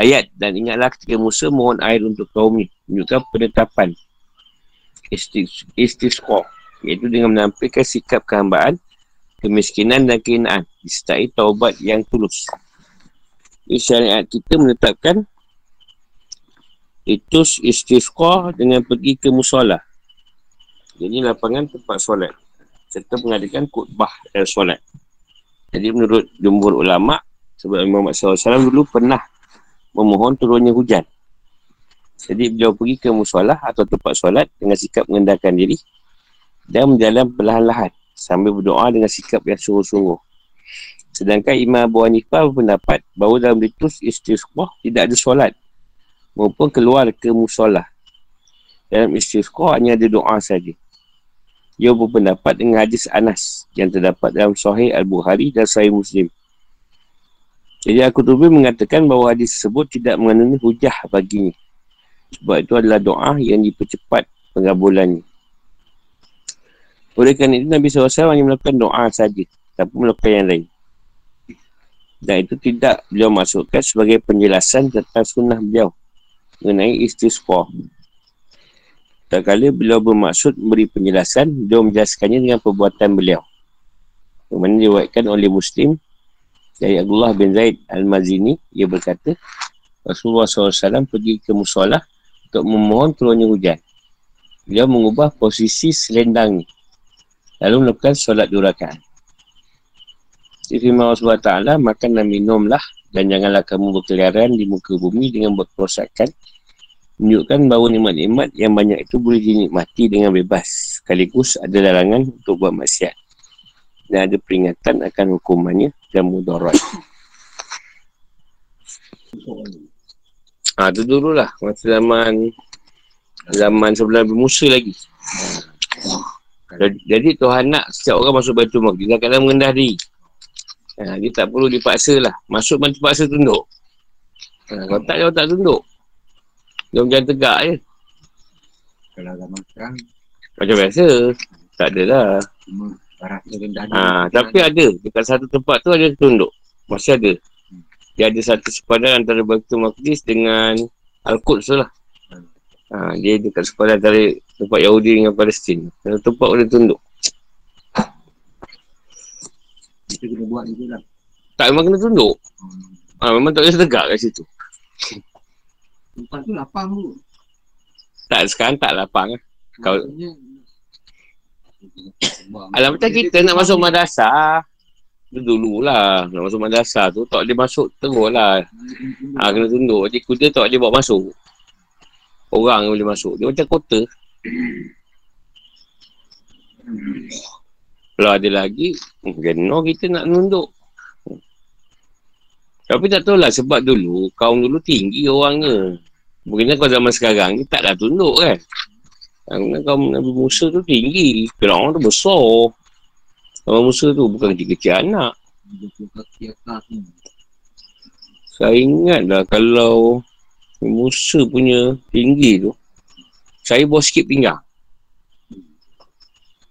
Ayat dan ingatlah ketika Musa mohon air untuk kaum ini. Menunjukkan penetapan istisqa. Iaitu dengan menampilkan sikap kehambaan, kemiskinan dan kehinaan. Disertai taubat yang tulus. Ini syariat kita menetapkan itu istisqa dengan pergi ke musola. Jadi lapangan tempat solat serta mengadakan khutbah dan solat. Jadi menurut jumhur ulama, sebab Muhammad SAW dulu pernah memohon turunnya hujan. Jadi beliau pergi ke musolah atau tempat solat dengan sikap mengendalikan diri dan berjalan perlahan-lahan sambil berdoa dengan sikap yang sungguh-sungguh. Sedangkan Imam Abu Hanifah berpendapat bahawa dalam ritus istisqah tidak ada solat maupun keluar ke musolah. Dalam istisqah hanya ada doa saja. Ia berpendapat dengan hadis Anas yang terdapat dalam Sahih Al-Bukhari dan Sahih Muslim. Jadi aku tu mengatakan bahawa hadis tersebut tidak mengandungi hujah baginya. Sebab itu adalah doa yang dipercepat pengabulannya. Oleh kerana itu Nabi SAW hanya melakukan doa saja. Tanpa melakukan yang lain. Dan itu tidak beliau masukkan sebagai penjelasan tentang sunnah beliau. Mengenai istisqa. Tak kala beliau bermaksud memberi penjelasan, beliau menjelaskannya dengan perbuatan beliau. Mana diwakilkan oleh Muslim dari Abdullah bin Zaid Al-Mazini ia berkata Rasulullah SAW pergi ke musolah untuk memohon turunnya hujan beliau mengubah posisi selendang lalu melakukan solat rakaat Firman Allah SWT makan dan minumlah dan janganlah kamu berkeliaran di muka bumi dengan berkerosakan menunjukkan bahawa nikmat-nikmat yang banyak itu boleh dinikmati dengan bebas sekaligus ada larangan untuk buat maksiat dan ada peringatan akan hukumannya dan mudarat. Ha, tu dulu lah. Masa zaman zaman sebelum Nabi Musa lagi. Jadi Tuhan nak setiap orang masuk Baitul Maqdis. Dia kata mengendah diri. Ha, dia tak perlu dipaksa lah. Masuk pun terpaksa tunduk. Ha, kalau tak, dia tak tunduk. Dia macam tegak je. Kalau zaman sekarang. Macam biasa. Tak ada lah. Ha, tapi ada. Dekat satu tempat tu ada tunduk. Masih ada. Dia ada satu sepadan antara Baitul Maqdis dengan Al-Quds tu lah. Ha, dia dekat sepadan antara tempat Yahudi dengan Palestin. Satu tempat boleh tunduk. Kita kena buat itu lah. Tak memang kena tunduk. Ha, memang tak boleh tegak kat situ. Tempat tu lapang tu. Tak, sekarang tak lapang lah. Kau, (coughs) Alam macam kita nak masuk madrasah. Dulu lah Nak masuk madrasah tu. Tak boleh masuk terus lah ha, Kena tunduk. Jadi kuda tak boleh bawa masuk. Orang boleh masuk. Dia macam kota. Kalau ada lagi Kena kita nak nunduk. Tapi tak tahu lah Sebab dulu Kaum dulu tinggi orangnya Mungkin kau zaman sekarang ni Taklah tunduk kan yang kaum Nabi Musa tu tinggi. Fir'aun tu besar. Nabi Musa tu bukan kecil-kecil anak. Saya ingat lah kalau Musa punya tinggi tu. Saya bawa sikit pinggang.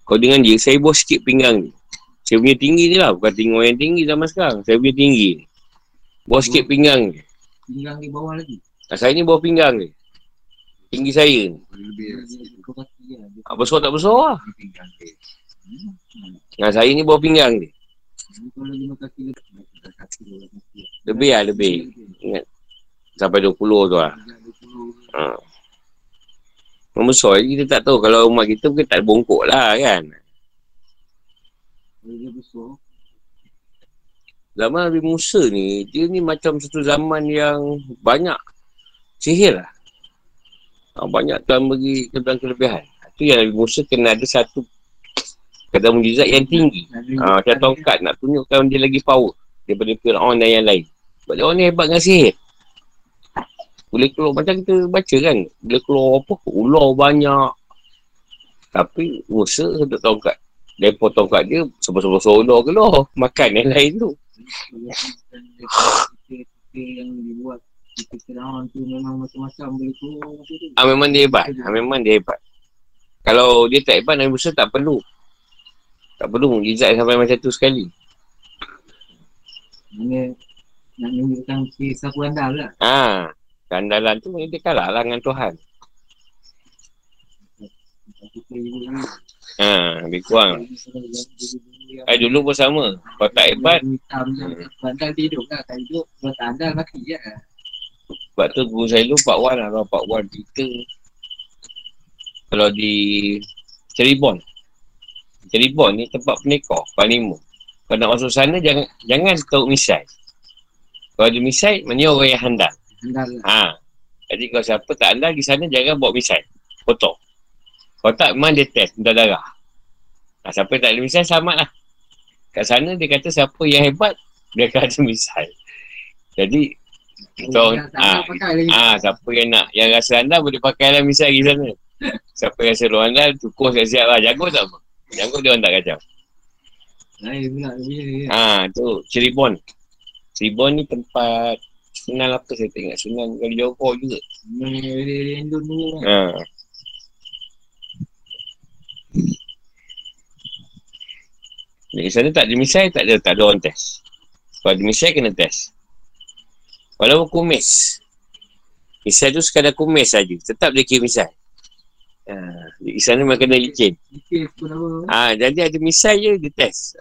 Kau dengan dia, saya bawa sikit pinggang ni. Saya punya tinggi ni lah. Bukan tinggi yang tinggi zaman sekarang. Saya punya tinggi. Bawa sikit pinggang ni. Pinggang di bawah lagi? Nah, saya ni bawa pinggang ni. Tinggi saya ni. Ha, besar tak besar lah. Nah, saya ni bawah pinggang ni. Lebih lah, lebih. Ingat. Sampai 20 tu lah. Ha. Membesar kita tak tahu. Kalau rumah kita mungkin tak bongkok lah kan. Zaman Nabi Musa ni, dia ni macam satu zaman yang banyak sihir lah. Ha, banyak Tuhan bagi kelebihan kelebihan. Itu yang Nabi Musa kena ada satu kadar mujizat yang tinggi. Ha, macam tongkat nak tunjukkan dia lagi power daripada Fir'aun dan yang lain. Sebab dia orang ni hebat dengan sihir. Boleh keluar macam kita baca kan. Boleh keluar apa? Ular banyak. Tapi Musa satu tongkat. Lepas tongkat dia sebab-sebab ular keluar. Makan yang lain tu. yang dibuat Firaun tu memang macam-macam boleh keluar Ah memang dia hebat. Ah memang dia hebat. Kalau dia tak hebat Nabi Musa tak perlu. Tak perlu mujizat sampai macam tu sekali. Ini nak menunjukkan kisah andal lah. Ha, keandalan tu dia kalah lah dengan Tuhan. Ha, lebih kurang. Eh dulu pun sama. Kalau tak hebat. Bandar tidur kan. Tak hidup. Kalau tak andal mati je. Sebab tu guru saya dulu Pak Wan lah Kalau Pak Wan cerita. Kalau di Ceribon Ceribon ni tempat penikah Panimo Kalau nak masuk sana jangan Jangan tahu misai. Kalau ada misai Mana orang yang handal. Handal ha. Jadi kalau siapa tak handal Di sana jangan bawa misai. Potong Kalau tak memang dia test Minta darah. Ha, Siapa tak ada misai selamat lah. Kat sana dia kata siapa yang hebat Dia akan ada misai. Jadi So, ah, ah, siapa yang nak yang rasa anda boleh pakai lah misal di sana. Siapa yang rasa luar anda, cukup siap-siap lah. Jago tak apa. Jago dia orang tak kacau. Ah, tu Cirebon. Tribon ni tempat Sunan apa saya tengok Sunan Kali Johor juga kan. ha. Di sana tak ada misai tak ada tak ada orang test. Kalau ada misai kena test. Walaupun kumis. Misai tu sekadar kumis saja. Tetap dia kira misai. Ha. Di sana memang kena licin. Apa. Ha, jadi ada misai je dia test.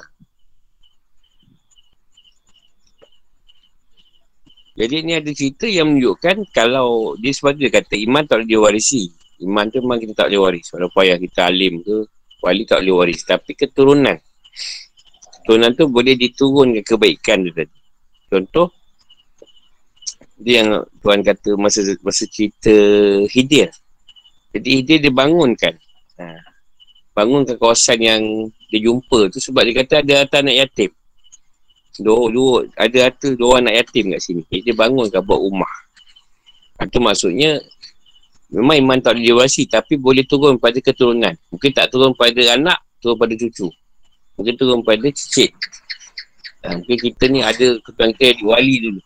Jadi ni ada cerita yang menunjukkan kalau dia sebab tu dia kata iman tak boleh diwarisi. Iman tu memang kita tak boleh waris. Walaupun ayah kita alim ke, wali tak boleh waris. Tapi keturunan. Keturunan tu boleh diturunkan kebaikan tu tadi. Contoh, dia yang Tuhan kata masa masa cerita Hidir. Jadi Hidir dia bangunkan. Ha. Bangunkan kawasan yang dia jumpa tu sebab dia kata ada harta anak yatim. Dua, dua, ada harta dua anak yatim kat sini. Jadi dia bangunkan buat rumah. Itu maksudnya Memang iman tak diwasi Tapi boleh turun pada keturunan Mungkin tak turun pada anak Turun pada cucu Mungkin turun pada cicit ha, Mungkin kita ni ada Keturunan kita wali dulu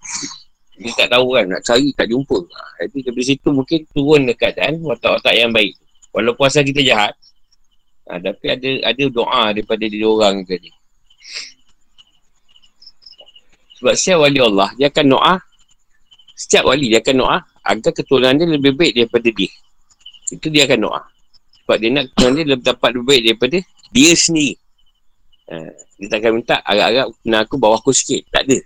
Dia tak tahu kan Nak cari tak jumpa ha, Jadi dari situ mungkin turun dekat kan Watak-watak yang baik Walaupun asal kita jahat ha, Tapi ada ada doa daripada dia orang tadi Sebab setiap wali Allah Dia akan doa Setiap wali dia akan doa agar keturunan dia lebih baik daripada dia. Itu dia akan doa. Sebab dia nak keturunan dia lebih dapat lebih baik daripada dia sendiri. Ha, dia tak akan minta agak-agak keturunan aku bawah aku sikit. Tak ada.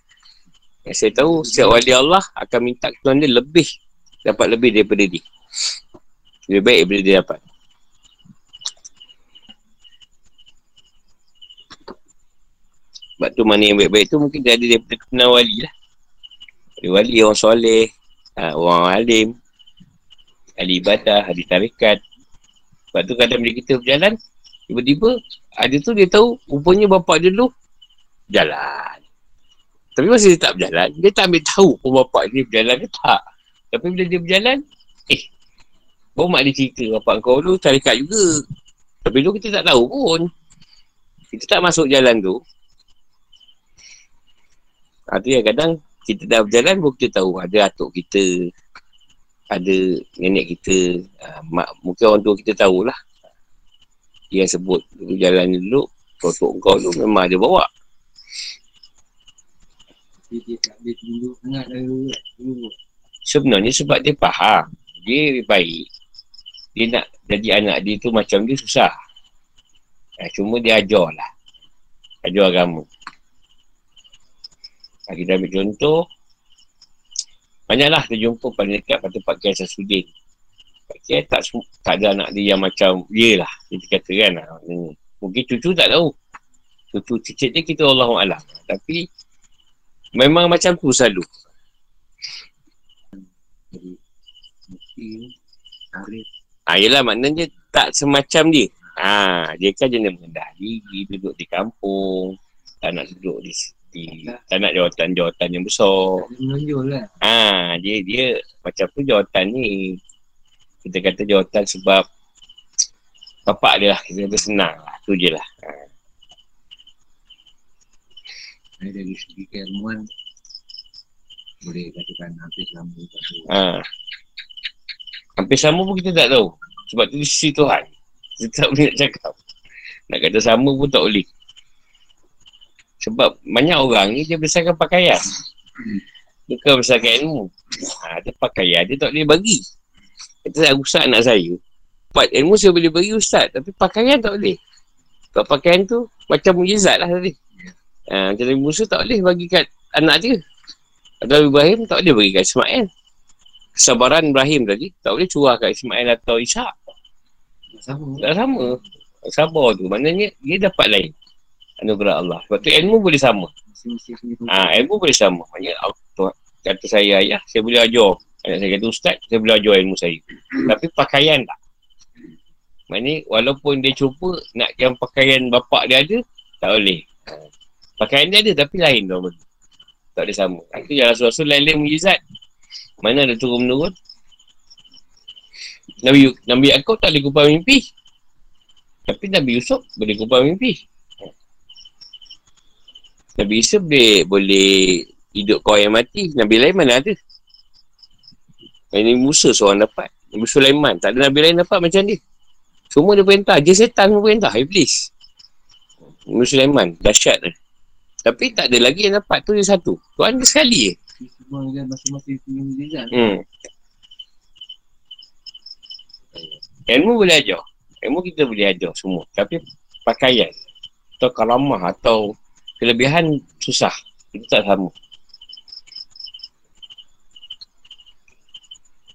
Yang saya tahu, setiap wali Allah akan minta keturunan dia lebih dapat lebih daripada dia. Lebih baik daripada dia dapat. Sebab tu mana yang baik-baik tu mungkin dia ada daripada keturunan wali lah. Wali, wali orang soleh, ha, orang alim, ahli ibadah, ahli tarikat. Sebab tu kadang bila kita berjalan, tiba-tiba ada tu dia tahu rupanya bapak dia dulu jalan. Tapi masa dia tak berjalan, dia tak ambil tahu pun bapak dia berjalan ke tak. Tapi bila dia berjalan, eh, baru mak dia cerita bapak kau dulu tarikat juga. Tapi dulu kita tak tahu pun. Kita tak masuk jalan tu. Ha, tu yang kadang kita dah berjalan pun kita tahu ada atuk kita ada nenek kita uh, mak, mungkin orang tua kita tahulah dia sebut jalan dulu totok kau tu memang dia bawa Dia tak boleh tunjuk sangat dulu. dulu. sebenarnya sebab dia faham dia baik dia nak jadi anak dia tu macam dia susah uh, cuma dia ajar lah ajar agama Ha, kita ambil contoh. Banyaklah kita jumpa pada dekat pada Pak Kiai Sasudin. Pak Kiai tak, tak ada anak dia yang macam dia lah. Kita kata kan. Mungkin cucu tak tahu. Cucu cicit dia kita Allah Alam. Tapi memang macam tu selalu. Ha, yelah maknanya tak semacam dia. Ha, dia kan jenis mengendah diri, duduk di kampung. Tak nak duduk di, di tak nak jawatan-jawatan yang besar. lah. Ha, dia dia macam tu jawatan ni. Kita kata jawatan sebab bapak dia lah. Kita kata senang lah. Tu je lah. Ha. Saya dari segi keilmuan boleh katakan hampir sama satu. ha. Hampir sama pun kita tak tahu. Sebab tu di sisi Tuhan. Kita tak boleh nak cakap. Nak kata sama pun tak boleh. Sebab banyak orang ni dia berdasarkan pakaian. Bukan berdasarkan ilmu. Ha, dia pakaian dia tak boleh bagi. Kata saya ustaz anak saya. Part ilmu saya boleh bagi ustaz. Tapi pakaian tak boleh. Sebab pakaian tu macam mujizat lah tadi. Ha, macam Nabi Musa tak boleh bagi kat anak dia. Atau Ibrahim tak boleh bagi kat Ismail. Kesabaran Ibrahim tadi tak boleh curah kat Ismail atau Ishak. Sama. Tak sama. Sabar tu. Maknanya dia dapat lain. Anugerah Allah. Sebab tu ilmu boleh sama. Ha, ilmu boleh sama. Maknanya kata saya ayah, saya boleh ajar. Anak saya kata ustaz, saya boleh ajar ilmu saya. Tapi pakaian tak. Maknanya walaupun dia cuba nak yang pakaian bapak dia ada, tak boleh. Pakaian dia ada tapi lain normal. Tak ada sama. Itu yang Rasul-Rasul lain-lain mujizat. Mana ada turun menurun. Nabi, Nabi Yaakob tak boleh kupang mimpi. Tapi Nabi Yusuf boleh kupang mimpi. Nabi Isa boleh, boleh hidup kau yang mati. Nabi lain mana ada? Ini Musa seorang dapat. Nabi Sulaiman. Tak ada Nabi lain dapat macam dia. Semua dia perintah. Dia setan pun perintah. Iblis. Nabi Sulaiman. Dahsyat dia. Tapi tak ada lagi yang dapat. Tu dia satu. Tuhan dia sekali je. Hmm. Ilmu boleh ajar. Ilmu kita boleh ajar semua. Tapi pakaian atau kalamah atau kelebihan susah. Itu tak sama.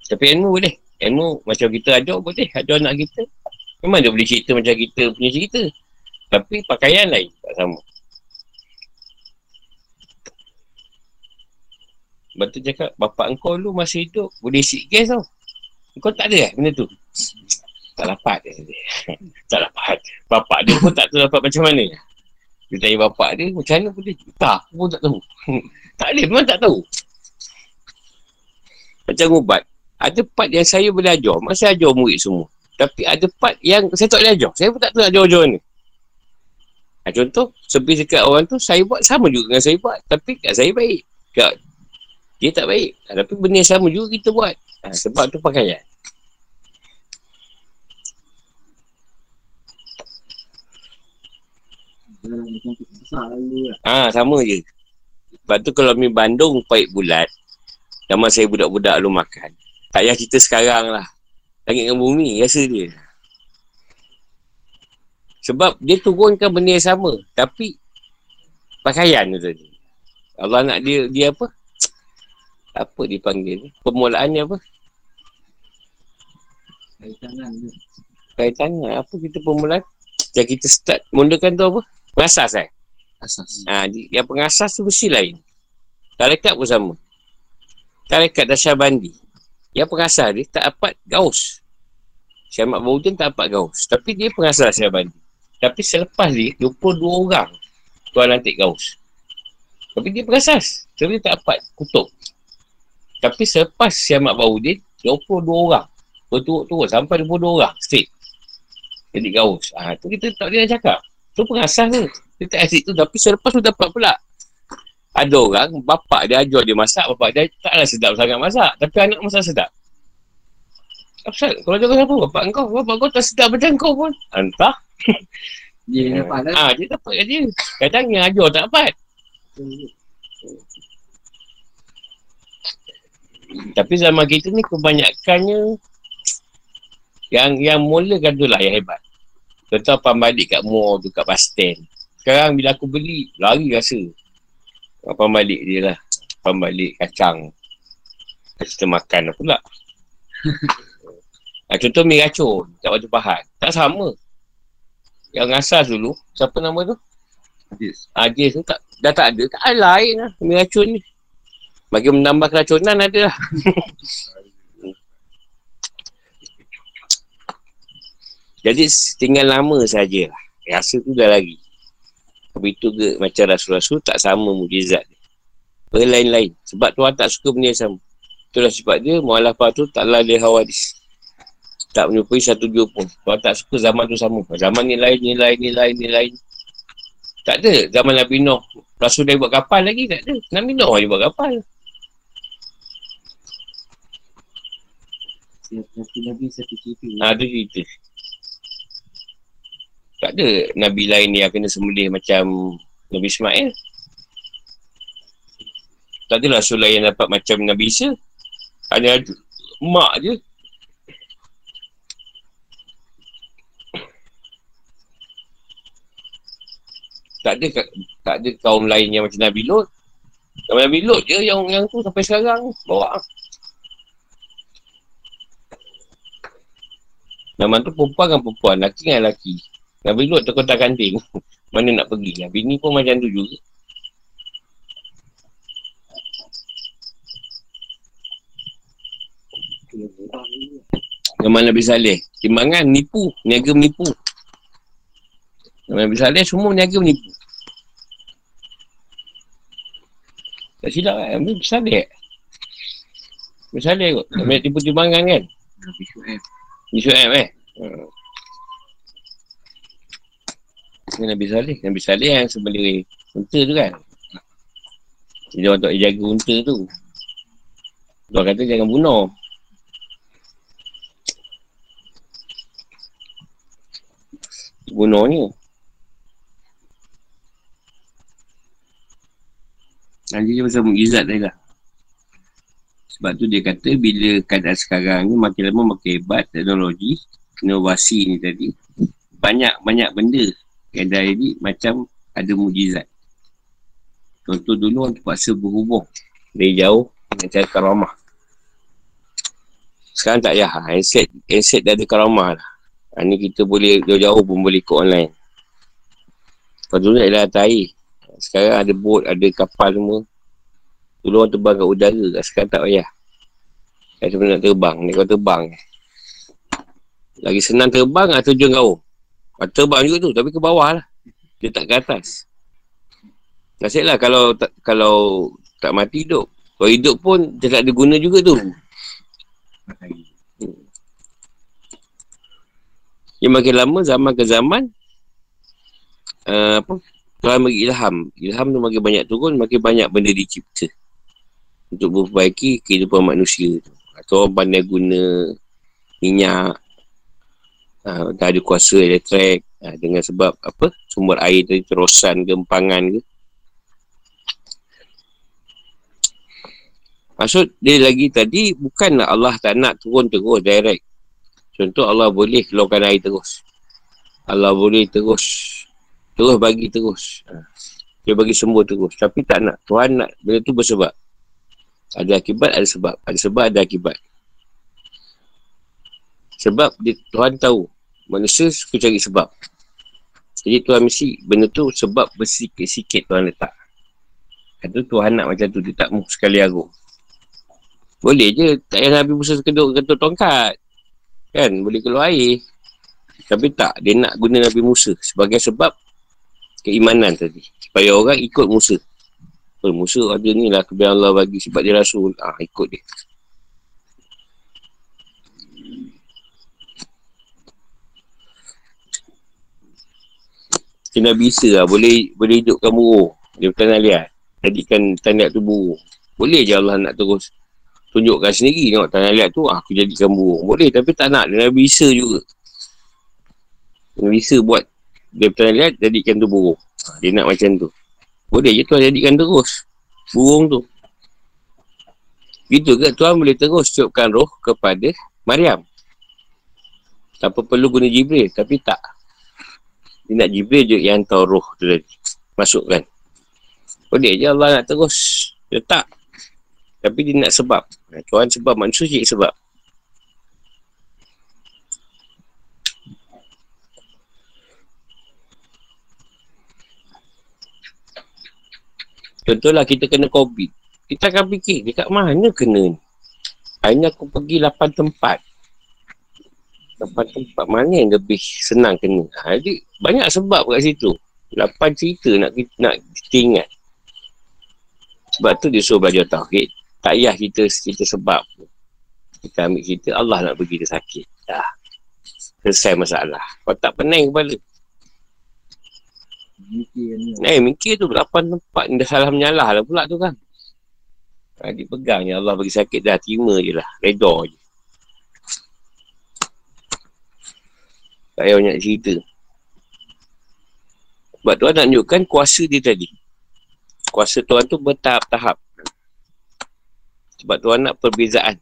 Tapi ilmu boleh. Ilmu macam kita ajar boleh. Ajar anak kita. Memang dia boleh cerita macam kita punya cerita. Tapi pakaian lain. Tak sama. Sebab tu cakap, bapak engkau dulu masih hidup, boleh isi gas tau. Kau tak ada eh benda tu? Tak dapat dia. (laughs) tak dapat. Bapak dia pun tak tahu dapat macam mana. Dia tanya bapak dia, macam mana boleh? Tak, aku pun tak tahu. (laughs) tak ada, memang tak tahu. Macam ubat. Ada part yang saya boleh ajar. Masa ajar murid semua. Tapi ada part yang saya tak boleh ajar. Saya pun tak tahu nak ajar-ajar ni. Ha, contoh, sepi dekat orang tu, saya buat sama juga dengan saya buat. Tapi kat saya baik. Kat dia tak baik. Tapi benda yang sama juga kita buat. Ha, sebab tu pakaian. Ah, ha, sama je. Sebab tu kalau mi Bandung paik bulat, zaman saya budak-budak lu makan. Tak payah cerita sekarang lah. Langit dengan bumi, rasa dia. Sebab dia turunkan benda yang sama. Tapi, pakaian tu tadi. Allah nak dia, dia apa? Apa dipanggil ni? Permulaan ni apa? Kaitangan tu. Kaitannya apa kita permulaan? Yang kita start mulakan tu apa? Pengasas eh? Asas. Ha, yang pengasas tu mesti lain. Tarekat pun sama. Tarekat Dasyah Bandi. Yang pengasas dia tak dapat gaus. Syamat Baudin tak dapat gaus. Tapi dia pengasas Dasyah Bandi. Tapi selepas dia, 22 orang tuan nanti gaus. Tapi dia pengasas. Tapi dia tak dapat kutub. Tapi selepas Syamat Baudin, 22 orang. Berturut-turut sampai 22 orang. Straight. Jadi gaus. Ah, tu kita tak boleh cakap. Tu pengasas tu. Kita asyik tu. Tapi selepas tu dapat pula. Ada orang, bapak dia ajar dia masak. Bapak dia taklah sedap sangat masak. Tapi anak masak sedap. Apa Kalau jaga siapa? Bapak kau. Bapak kau tak sedap macam kau pun. Entah. (laughs) Dia dapat lah. Ah, dia dapat kat dia. Kadang yang ajar tak dapat. Tapi zaman kita ni kebanyakannya yang yang mulakan tu lah yang hebat. Contoh apa balik kat mall tu kat bus stand. Sekarang bila aku beli, lari rasa. Apa balik dia lah. Apa balik kacang. Kita makan pula. ha, contoh mi racun kat Batu Pahat. Tak sama. Yang asas dulu, siapa nama tu? Hadis. Hadis tu tak, dah tak ada. Tak ada lain lah mi racun ni. Bagi menambah keracunan ada lah. Jadi tinggal lama saja lah. Rasa tu dah lagi. Tapi tu ke macam Rasul-Rasul tak sama mujizat dia. Berlain-lain. Sebab Tuhan tak suka benda yang sama. Itulah sebab dia mualafah tu taklah dia hawadis. Tak menyukai satu jua pun. Tuhan tak suka zaman tu sama. Zaman ni lain, ni lain, ni lain, ni lain. Tak ada. Zaman Nabi Nuh. Rasul dah buat kapal lagi. Tak ada. Nabi Nuh dia buat kapal. Satu Nabi satu cerita. Ha, tu cerita. Tak ada Nabi lain yang kena sembelih macam Nabi Ismail. Tak ada Rasul lain yang dapat macam Nabi Isa. Hanya ada mak je. Tak ada tak ada kaum lain yang macam Nabi Lut. Nabi Lut je yang yang tu sampai sekarang bawa. Nama tu perempuan kan perempuan, lelaki kan lelaki. Nabi Lut tu kota kanting. (laughs) Mana nak pergi? Nabi ni pun macam tu juga. Nama Nabi Saleh. Timbangan nipu. Niaga menipu. Nama Nabi Saleh semua niaga menipu. Tak silap kan? Nabi Saleh. Nabi Saleh kot. Nabi tipu timbangan kan? Nabi Shu'aib. Ni Shu'aib eh. Hmm. Ni Nabi Saleh. Nabi Saleh yang sebelum unta tu kan. Jadi orang tak jaga unta tu. Tuan kata jangan bunuh. Bunuhnya. Nanti dia pasal mukjizat tadi lah. Sebab tu dia kata bila keadaan sekarang ni makin lama makin hebat teknologi, inovasi ni tadi. Banyak-banyak benda yang dari ni macam ada mukjizat. Contoh dulu orang terpaksa berhubung dari jauh dengan cara karamah. Sekarang tak payah. Handset, handset dah ada karamah lah. Ha, ni kita boleh jauh-jauh pun boleh ikut online. Lepas dulu ada atas air. Sekarang ada bot, ada kapal semua. Orang terbang kat udara. Sekarang tak payah. Saya sebenarnya nak terbang. Ni kau terbang. Lagi senang terbang atau terjun kau. Terbang juga tu. Tapi ke bawah lah. Dia tak ke atas. Nasib lah kalau tak, kalau tak mati hidup. Kalau hidup pun dia tak ada guna juga tu. Yang makin lama zaman ke zaman uh, apa Tuhan bagi ilham. Ilham tu makin banyak turun, makin banyak benda dicipta. Untuk memperbaiki kehidupan manusia tu. Atau orang pandai guna minyak. Uh, dah ada kuasa elektrik. Uh, dengan sebab apa sumber air tadi terosan, gempangan ke. Maksud dia lagi tadi bukanlah Allah tak nak turun terus direct. Contoh Allah boleh keluarkan air terus. Allah boleh terus terus bagi terus. Ha. Dia bagi sembuh terus. Tapi tak nak. Tuhan nak benda tu bersebab. Ada akibat, ada sebab. Ada sebab, ada akibat. Sebab dia, Tuhan tahu. Manusia suka cari sebab. Jadi Tuhan mesti benda tu sebab bersikit-sikit Tuhan letak. Kata Tuhan nak macam tu. Dia tak mahu sekali arung. Boleh je. Tak payah Nabi Musa sekeduk ketuk tongkat. Kan? Boleh keluar air. Tapi tak. Dia nak guna Nabi Musa sebagai sebab keimanan tadi. Supaya orang ikut Musa. Oh, Musa ada ni lah kebiasaan Allah bagi sebab dia rasul. Ah, ikut dia. Kena bisa lah. Boleh, boleh hidupkan burung. Dia tanah liat. Jadikan tanah tu burung. Boleh je Allah nak terus tunjukkan sendiri tengok tanah liat tu ah, aku jadikan burung boleh tapi tak nak dia bisa juga dia bisa buat dia tanah liat jadikan tu burung ah, dia nak macam tu boleh je Tuhan jadikan terus. Burung tu. Gitu ke? Tuhan boleh terus cukupkan roh kepada Maryam. Tanpa perlu guna Jibril tapi tak. Dia nak Jibril je yang tahu roh tu tadi. Masukkan. Boleh je Allah nak terus. Letak tapi dia nak sebab. Tuhan sebab manusia cik sebab. Contohlah kita kena COVID. Kita akan fikir dekat mana kena ni. Akhirnya aku pergi 8 tempat. 8 tempat mana yang lebih senang kena. Ha, jadi banyak sebab kat situ. 8 cerita nak nak kita ingat. Sebab tu dia suruh belajar tauhid. Tak payah kita cerita sebab Kita ambil cerita Allah nak bagi kita sakit Dah Selesai masalah Kau tak pening kepala Eh mikir tu Lapan tempat Dah salah menyalah lah pula tu kan. Ha, Dipegang ya Allah bagi sakit dah Terima je lah. Reda je. Tak payah banyak cerita. Sebab Tuhan nak tunjukkan kuasa dia tadi. Kuasa Tuhan tu bertahap-tahap. Sebab Tuhan nak perbezaan.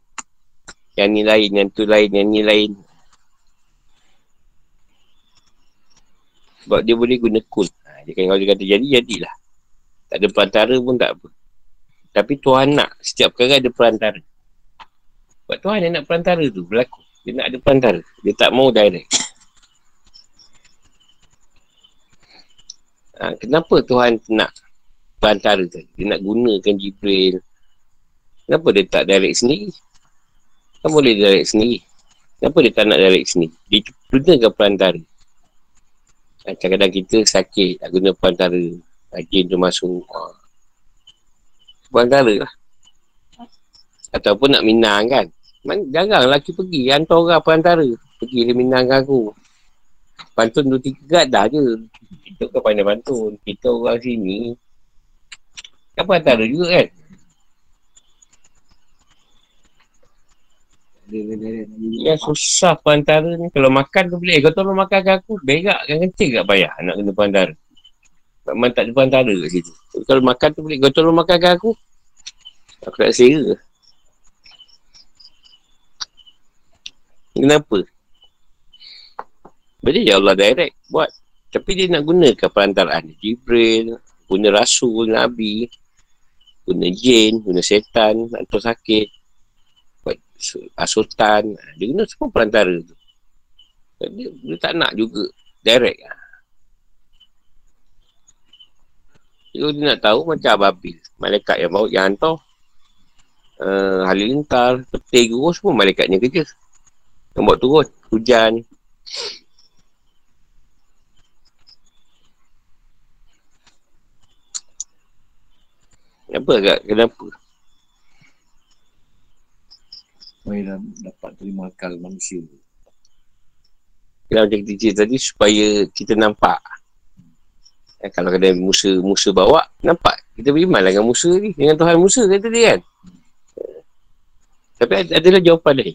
Yang ni lain, yang tu lain, yang ni lain. Sebab dia boleh guna kul. Kalau dia kata jadi, jadilah. Tak ada perantara pun tak apa. Tapi Tuhan nak setiap perkara ada perantara. Sebab Tuhan yang nak perantara tu berlaku. Dia nak ada perantara. Dia tak mau direct. Ha, kenapa Tuhan nak perantara tu? Dia nak gunakan Jibril, Kenapa dia tak direct sendiri? Kan boleh direct sendiri. Kenapa dia tak nak direct sendiri? Dia gunakan perantara. Kadang-kadang kita sakit, tak guna perantara. Jin tu masuk. Ha. Perantara lah. Ataupun nak minang kan. Man, jarang lelaki pergi. Hantar orang perantara. Pergi dia minangkan aku. Pantun dua tiga gad dah je. Kita kan pandai pantun. Kita orang sini Kan perantara juga kan? Ya susah perantara ni. Kalau makan tu boleh. Kau tolong makan ke aku. Berak kan kencing tak payah nak kena perantara. Memang tak ada perantara kat situ. Kalau makan tu boleh. Kau tolong makan ke aku. Aku tak sera. Kenapa? Jadi ya Allah direct buat. Tapi dia nak gunakan perantaraan. Jibril, guna Rasul, Nabi, guna jin, guna setan, atau sakit sultan dia guna semua perantara tu dia, dia tak nak juga direct lah. dia, dia nak tahu macam Ababil malaikat yang bawa yang hantar uh, halilintar peti guru semua malaikatnya kerja yang buat turun hujan Kenapa agak? Kenapa? Supaya dapat terima akal manusia. Kalau macam kita tadi supaya kita nampak. Eh, kalau ada Musa, Musa bawa, nampak. Kita beriman lah dengan Musa ni. Dengan Tuhan Musa kata dia kan. Tapi ada, adalah jawapan dia. (laughs)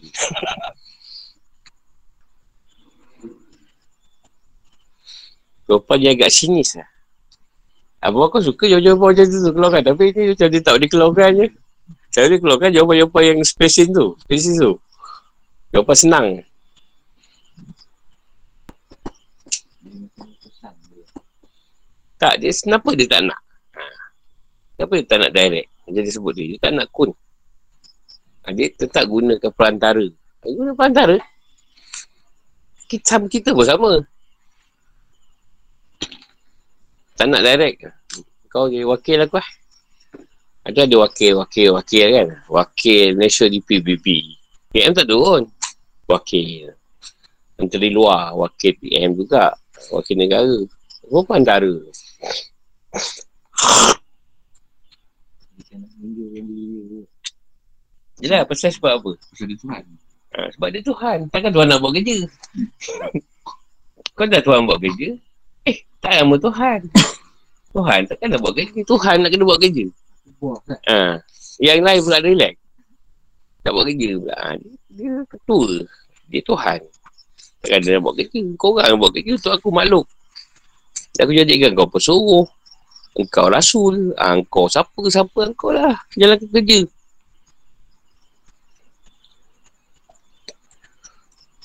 jawapan dia agak sinis lah. Apa kau suka jawapan macam tu keluarkan. Tapi ni macam dia tak boleh keluarkan je. Cara dia keluarkan jawapan-jawapan yang spesifik tu. Spesifik tu. Jawapan senang. Tak, dia kenapa dia tak nak? Ha. Kenapa dia tak nak direct? Macam dia sebut dia. Dia tak nak kun. Ha, dia tetap gunakan perantara. Dia guna perantara. Kita, kita pun sama. Tak nak direct. Kau jadi wakil aku lah. Ada ada wakil, wakil, wakil kan. Wakil national di PBB. PM tak turun. Wakil. Menteri luar, wakil PM juga. Wakil negara. Semua antara. Yelah, pasal sebab apa? Pasal dia Tuhan. Ha, sebab dia Tuhan. Takkan Tuhan nak buat kerja. Kau dah Tuhan buat kerja? Eh, tak nama Tuhan. Tuhan takkan nak buat kerja. Tuhan nak kena buat kerja buat kan. Ha. Yang lain pula relax. Tak buat kerja pula. Ha. Dia ketua. Dia Tuhan. Takkan dia nak buat kerja. Kau orang yang buat kerja untuk aku makhluk. Aku jadikan kau pesuruh. Engkau rasul. Ha. Engkau siapa, siapa engkau lah. Jalan ke kerja.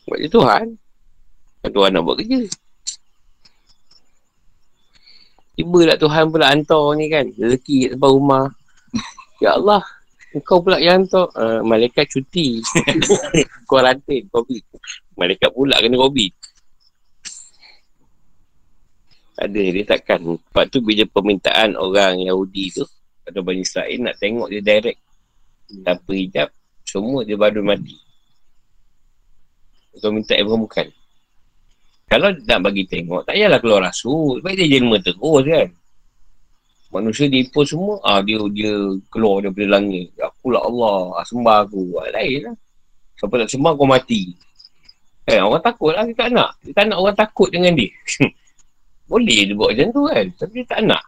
Buat dia Tuhan. Tuhan nak buat kerja. Tiba lah Tuhan pula hantar ni kan. Rezeki kat depan rumah. Ya Allah, kau pula yang tu uh, malaikat cuti. (laughs) Kuarantin COVID. Malaikat pula kena COVID. Ada dia takkan. Sebab tu bila permintaan orang Yahudi tu atau Bani Israel nak tengok dia direct tanpa hijab semua dia baru mati. Kau minta yang bukan. Kalau nak bagi tengok, tak payahlah keluar rasul. Baik dia jelma terus kan. Manusia dia pun semua, ah dia dia keluar daripada langit. Aku lah Allah, ah, sembah aku. Ah, lain lah. Siapa nak sembah kau mati. Eh, orang takut lah, dia tak nak. Dia tak nak orang takut dengan dia. (laughs) Boleh dia buat macam tu kan. Tapi dia tak nak.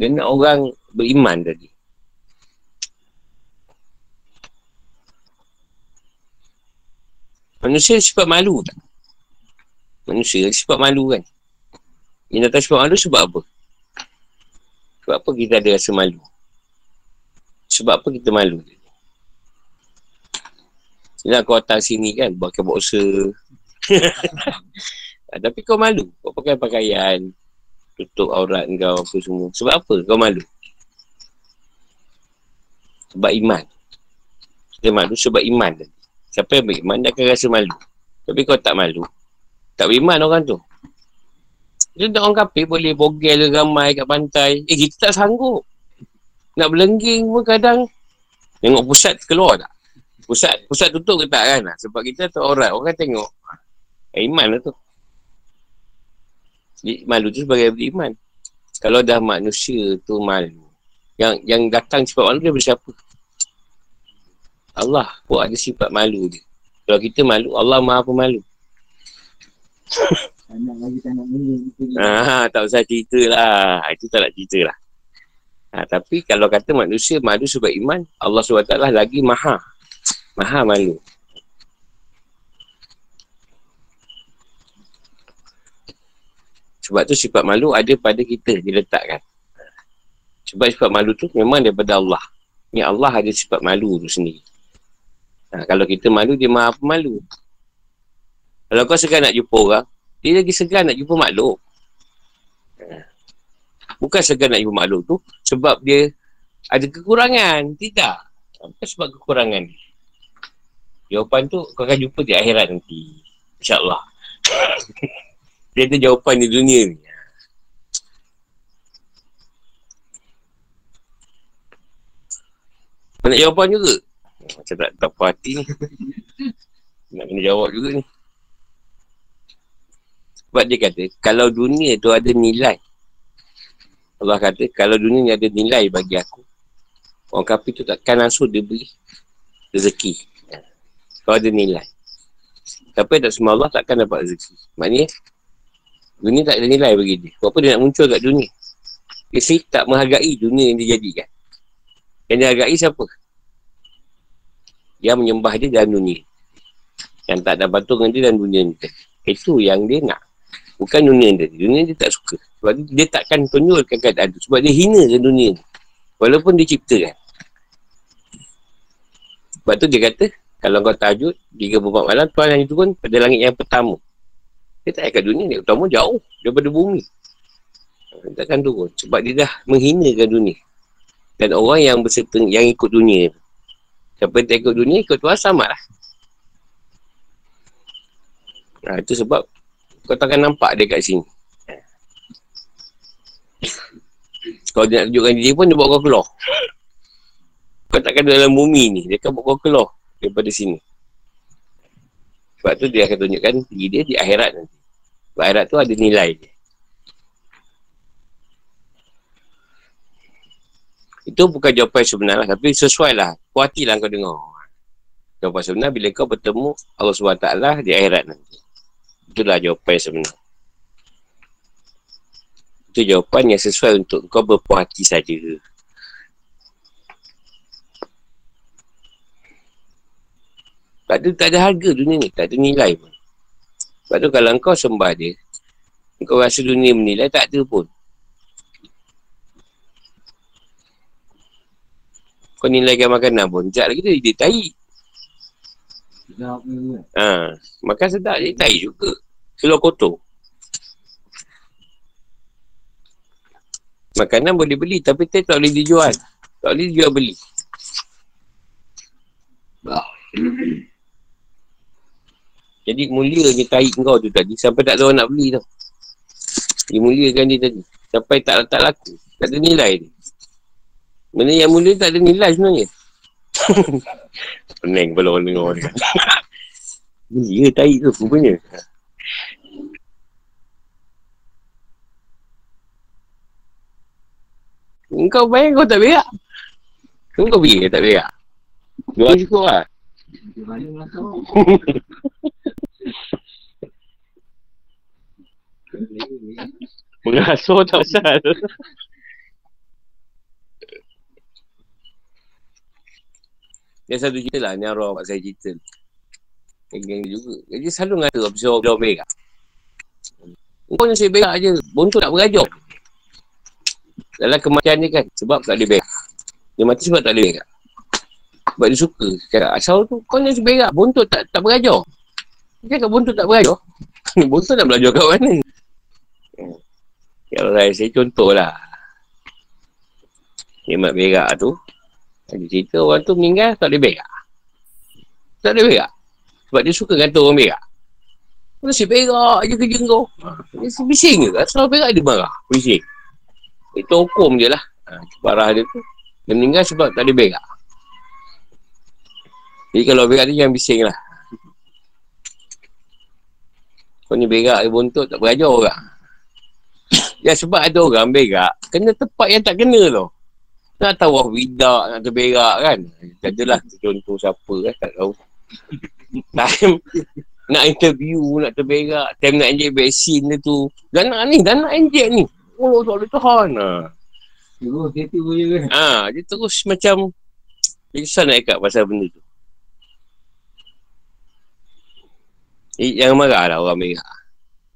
Dia nak orang beriman tadi. Manusia sifat malu tak? Manusia sifat malu kan? Dia datang sifat malu sebab apa? Sebab apa kita ada rasa malu? Sebab apa kita malu? Sila kau datang sini kan, buat kebab (laughs) usaha. Tapi kau malu. Kau pakai pakaian, tutup aurat kau apa semua. Sebab apa kau malu? Sebab iman. Kita malu sebab iman. Siapa yang beriman, dia akan rasa malu. Tapi kau tak malu. Tak beriman orang tu. Kita orang kafir boleh bogel ramai kat pantai. Eh, kita tak sanggup. Nak belengging pun kadang tengok pusat keluar tak? Pusat pusat tutup ke tak kan? Sebab kita tu orang, orang tengok. Eh, iman lah tu. Malu tu sebagai beriman. Kalau dah manusia tu malu. Yang yang datang sifat malu dia bersiapa? Allah pun ada sifat malu dia. Kalau kita malu, Allah maha pemalu. Ah, tak usah cerita lah. Itu tak nak cerita lah. Ha, tapi kalau kata manusia malu sebab iman, Allah SWT lagi maha. Maha malu. Sebab tu sifat malu ada pada kita diletakkan. Sebab sifat malu tu memang daripada Allah. Ni Allah ada sifat malu tu sendiri. Ha, kalau kita malu, dia maha pemalu. Kalau kau segan nak jumpa orang, dia lagi segan nak jumpa makhluk. Bukan segan nak jumpa makhluk tu sebab dia ada kekurangan. Tidak. Bukan sebab kekurangan. Jawapan tu kau akan jumpa di akhirat nanti. InsyaAllah. (laughs) dia ada jawapan di dunia ni. Nak jawapan juga? Macam tak, tak puas hati ni. Nak kena jawab juga ni. Sebab dia kata, kalau dunia tu ada nilai. Allah kata, kalau dunia ni ada nilai bagi aku. Orang kafir tu takkan langsung dia beri rezeki. Kalau ada nilai. Tapi tak semua Allah takkan dapat rezeki. Maknanya, dunia tak ada nilai bagi dia. Apa dia nak muncul kat dunia? Dia tak menghargai dunia yang dia jadikan. Yang dia hargai siapa? Yang menyembah dia dalam dunia. Yang tak ada patung dia dalam dunia ni. Itu yang dia nak. Bukan dunia dia. Dunia dia tak suka. Sebab dia takkan tunjulkan keadaan tu. Sebab dia hina ke dunia ni. Walaupun dia ciptakan. Sebab tu dia kata, kalau kau tajud, tiga berbuat malam, Tuhan hanya turun pada langit yang pertama. Dia tak kat dunia, yang pertama jauh daripada bumi. Dia takkan turun. Sebab dia dah menghinakan dunia. Dan orang yang berserta, yang ikut dunia. Siapa yang tak ikut dunia, ikut Tuhan sama lah. Nah, itu sebab kau takkan nampak dia kat sini. Kalau dia nak tunjukkan diri pun, dia bawa kau keluar. Kau takkan dalam bumi ni. Dia akan bawa kau keluar daripada sini. Sebab tu dia akan tunjukkan diri dia di akhirat nanti. Sebab akhirat tu ada nilai dia. Itu bukan jawapan sebenar lah. Tapi sesuai lah. Puatilah kau dengar. Jawapan sebenar bila kau bertemu Allah SWT di akhirat nanti. Itulah jawapan yang sebenar. Itu jawapan yang sesuai untuk kau berpuas hati saja. Sebab tu tak ada harga dunia ni. Tak ada nilai pun. Sebab tu kalau kau sembah dia, kau rasa dunia menilai, tak ada pun. Kau nilaikan makanan pun. Sekejap lagi dia jadi tahi. Ha, makan sedap jadi tahi juga. Keluar kotor. Makanan boleh beli tapi teh tak boleh dijual. Tak boleh dijual beli. (coughs) Jadi mulia ni tahi kau tu tadi sampai tak ada orang nak beli tau. Dia muliakan dia tadi. Sampai tak tak laku. Tak ada nilai dia. Mana yang mulia tak ada nilai sebenarnya. (laughs) Pening kepala orang dengar dia. Mulia tahi tu rupanya. Kau bayang kau tak berak. Kau kau fikir tak berak. Dua cukup lah. Mengasuh tak sal. Dia satu cerita lah, ni arwah mak saya cerita. Geng-geng juga. Jadi selalu ngata orang berak. Kau yang saya berak je, bontot tak berajak. Dalam kematian ni kan Sebab tak ada berak Dia mati sebab tak ada berak Sebab dia suka. Cakap asal tu Kau ni berak Bontot tak tak berajar Dia cakap bontot tak berajar (laughs) Bontot nak belajar kat mana? Allah Saya contoh lah Nikmat berak tu Ada cerita orang tu meninggal Tak ada berak Tak ada berak Sebab dia suka kata orang berak Kau si berak je kerja kau Dia bising ke Asal berak dia marah Bising itu hukum je lah. Ha, parah dia tu. Dia meninggal sebab tak ada berak. Jadi kalau berak dia jangan bising lah. Kau ni berak dia bontot tak berajar orang. (coughs) Ya sebab ada orang berak, kena tempat yang tak kena tu. Nak tahu wah widak nak terberak kan. Jadilah contoh siapa kan tak tahu. (laughs) Time nak interview nak terberak, time nak injek vaksin dia tu. Dan nak ni, dan nak injek ni. Oh, tak boleh tahan. Ha. Terus dia tu je kan. Ha, dia terus macam dia susah nak ikat pasal benda tu. Eh, Jangan marah lah orang merah.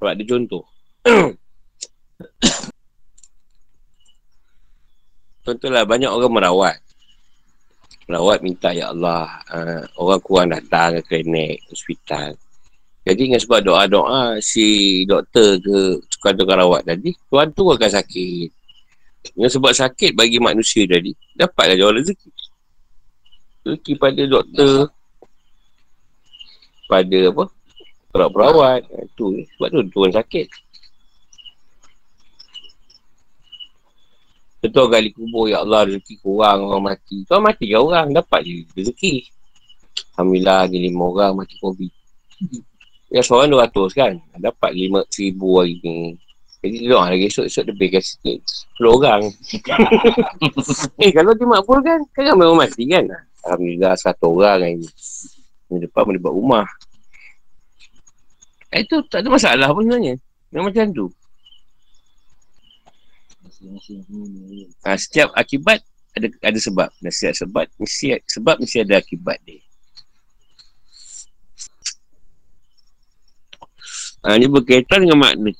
Sebab ada contoh. (coughs) Contohlah banyak orang merawat. Merawat minta ya Allah. Uh, orang kurang datang ke klinik, hospital. Jadi dengan sebab doa-doa si doktor ke tukar-tukar rawat tadi, tuan tu akan sakit. Dengan sebab sakit bagi manusia tadi, dapatlah jual rezeki. Rezeki pada doktor, pada apa, perawat-perawat. Itu, sebab tu tuan sakit. Orang gali kubur, Ya Allah, rezeki kurang, orang mati. Tuan mati ke orang, dapat je rezeki. Alhamdulillah, ada lima orang mati COVID. Ya, seorang dua ratus kan. Dapat lima ribu hari ni. Jadi, dia orang lagi esok-esok lebih kasi sikit. Sepuluh orang. (laughs) eh, kalau dia makbul kan, kan ramai orang mati kan. Alhamdulillah, satu orang hari ni. Minggu depan boleh buat rumah. Eh, itu tak ada masalah pun sebenarnya. Memang macam tu. Ha, setiap akibat ada ada sebab. Dan setiap sebab mesti sebab mesti ada akibat dia. Ha, ini berkaitan dengan makna.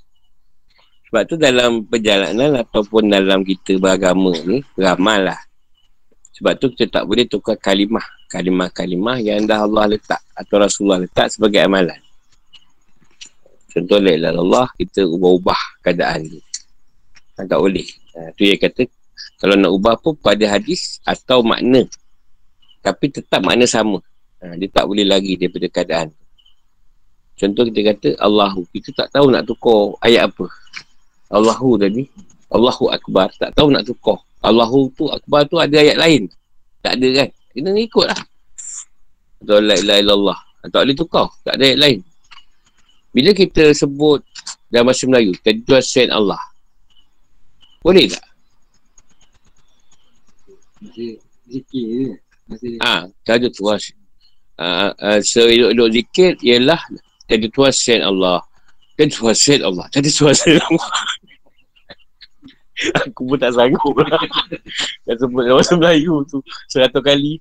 Sebab tu dalam perjalanan ataupun dalam kita beragama ni, beramal lah. Sebab tu kita tak boleh tukar kalimah. Kalimah-kalimah yang dah Allah letak atau Rasulullah letak sebagai amalan. Contoh illallah, kita ubah-ubah keadaan tu. Tak boleh. Ha, tu yang kata, kalau nak ubah pun pada hadis atau makna. Tapi tetap makna sama. Ha, dia tak boleh lagi daripada keadaan. Contoh kita kata Allahu. Kita tak tahu nak tukar ayat apa. Allahu tadi. Allahu Akbar. Tak tahu nak tukar. Allahu tu Akbar tu ada ayat lain. Tak ada kan. Kita ikut lah. Atau la ilaha illallah. Tak boleh tukar. Tak ada ayat lain. Bila kita sebut dalam bahasa Melayu, kedua sen Allah. Boleh tak? Masih zikir je. Masih Ah, kada tuas. Ah, ah, seelok-elok zikir ialah jadi tuas sen Allah. Dan tuas sen Allah. Jadi tuas sen Allah. (laughs) Aku pun tak sanggup (laughs) lah. Dah sebut dalam bahasa Melayu tu seratus kali.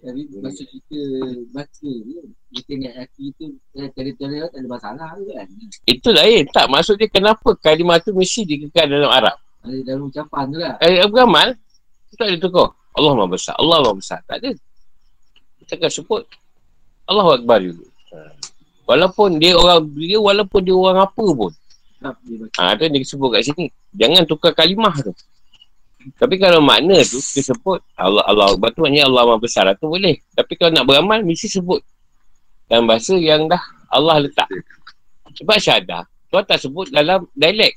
Tapi masa kita baca ni, kita ingat hati tu eh, tadi-tadi tak ada masalah ke kan? Itu lain. Tak, maksud dia kenapa kalimah tu mesti dikekal dalam Arab. Ada dalam ucapan tu lah. Eh, beramal, kita tak ada tukar. Allah Maha Besar. Allah Maha Besar. Tak ada. Kita akan sebut Allah Akbar dulu. Ha. Walaupun dia orang dia walaupun dia orang apa pun. Ha, tu yang dia sebut kat sini. Jangan tukar kalimah tu. Tapi kalau makna tu, dia sebut Allah Allah Akbar tu maknanya Allah Maha Besar tu boleh. Tapi kalau nak beramal, mesti sebut dalam bahasa yang dah Allah letak. Sebab syahadah, Tuhan tak sebut dalam dialek.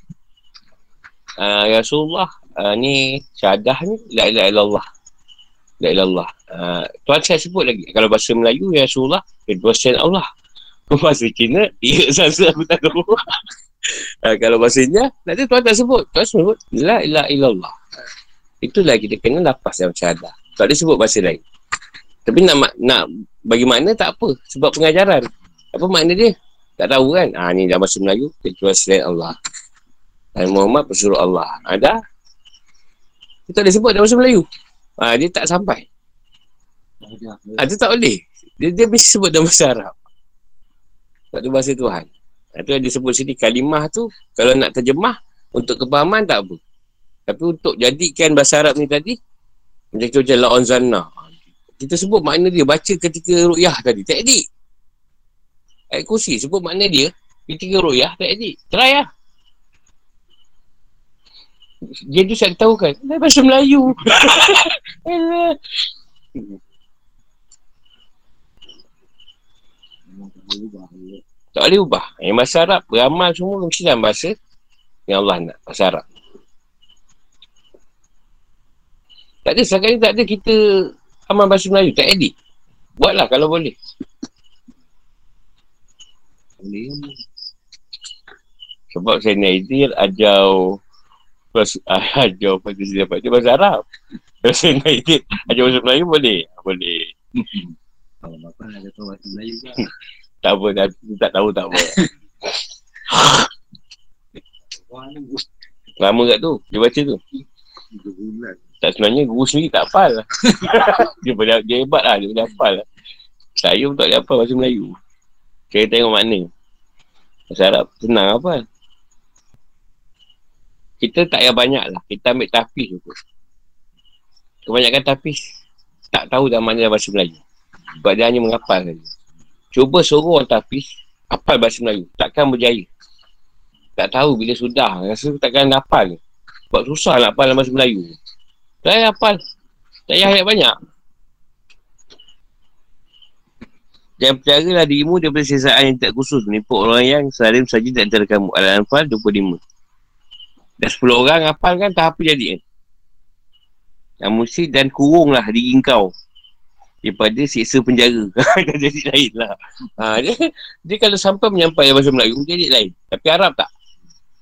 Uh, Rasulullah, uh, ni syahadah ni, la ilaha illallah. La ilallah. Uh, Tuhan saya sebut lagi. Kalau bahasa Melayu, ya Rasulullah, kedua sen Allah. (laughs) Bahasa Cina, ya sasa (laughs) aku tak tahu. uh, kalau bahasa India, nanti Tuhan tak sebut. Tuhan sebut, la ilaha illallah. Itulah kita kena lapas dalam syahadah. Tak ada sebut bahasa lain. Tapi nak nak bagi makna tak apa. Sebab pengajaran. Apa makna dia? Tak tahu kan? Ah ni dalam bahasa Melayu. Ketua selain Allah. Dan Muhammad pesuruh Allah. Ada? Kita ada sebut dalam bahasa Melayu. Ah dia tak sampai. Ada. Ah dia tak boleh. Dia, dia mesti sebut dalam bahasa Arab. Sebab tu bahasa Tuhan. Ah, tu yang disebut sini kalimah tu. Kalau nak terjemah. Untuk kepahaman tak apa. Tapi untuk jadikan bahasa Arab ni tadi. Macam kita macam la'on zanna. Kita sebut makna dia baca ketika ru'yah tadi. Edit. Ayat kursi sebut makna dia ketika ru'yah edit. Try lah. Dia tu saya tahu kan. Dia bahasa Melayu. (laughs) Tak boleh ubah. Yang bahasa Arab beramal semua mesti dalam bahasa yang Allah nak. Bahasa Arab. Tak ada. Sekarang ni tak ada kita amal bahasa Melayu. Tak edit. Buatlah kalau boleh. Boleh. Sebab saya nak edit ajau (laughs) ajau pada saya dapat dia bahasa Arab. Kalau saya nak edit ajau bahasa Melayu boleh. Boleh. Kalau bapa ada tahu bahasa Melayu kan. (laughs) Tak apa. Tak, tak tahu tak apa. (laughs) Ni Lama kat tu. Dia baca tu. Tiga bulan. Tak sebenarnya guru sendiri tak hafal (laughs) dia, pada, dia hebat lah. Dia boleh hafal lah. Saya pun tak boleh hafal bahasa Melayu. Saya tengok makna. Bahasa Arab senang hafal. Kita tak payah banyak lah. Kita ambil tapis tu. Kebanyakan tapis tak tahu dah mana bahasa Melayu. Sebab dia hanya menghafal saja. Cuba suruh orang tapis hafal bahasa Melayu. Takkan berjaya. Tak tahu bila sudah. Rasa takkan hafal. Sebab susah nak hafal bahasa Melayu. Tak payah hafal. Tak payah ayat banyak. Jangan percayalah dirimu daripada sesaan yang tak khusus menipu orang yang salim saja di antara kamu. Al-Anfal 25. Dah 10 orang hafal kan tak apa jadi. Yang mesti dan kurunglah diri kau daripada siksa penjara. (laughs) Kan jadi lain lah. Ha, dia, dia kalau sampai menyampai bahasa Melayu, jadi lain. Tapi Arab tak.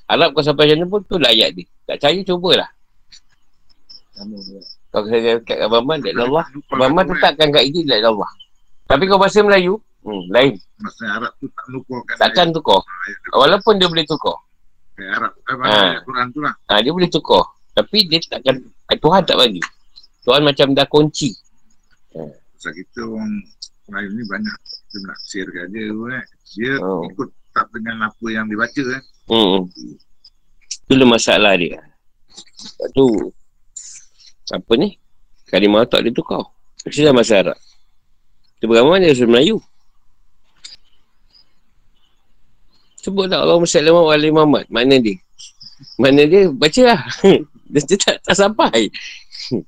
Arab kau sampai macam pun tu ayat dia. Tak percaya, cubalah. Kalau saya kat Abang Man, dari Allah. Abang Man tetapkan kat ini dari Allah. Tapi kau bahasa Melayu, hmm, lain. Masa Arab tu tak nukurkan. Takkan tukar. Walaupun dia boleh tukar. Ayat Arab. Eh, Ha. Quran tu lah. Ha, dia boleh tukar. Tapi dia takkan, eh, Tuhan tak bagi. Tuhan macam dah kunci. Pasal kita orang Melayu ni banyak kita menaksirkan dia tu eh. Dia Oh. ikut tak dengan apa yang dibaca eh. Hmm. Itulah masalah dia. Sebab tu, apa ni? Kalimah tak dia tukar. Mesti dah bahasa Arab. Dia beramal dia bahasa Melayu. Sebut tak Allah Muslim wa Ali Muhammad. Mana dia? Mana dia? Baca lah. (laughs) dia, tak, tak sampai. (laughs)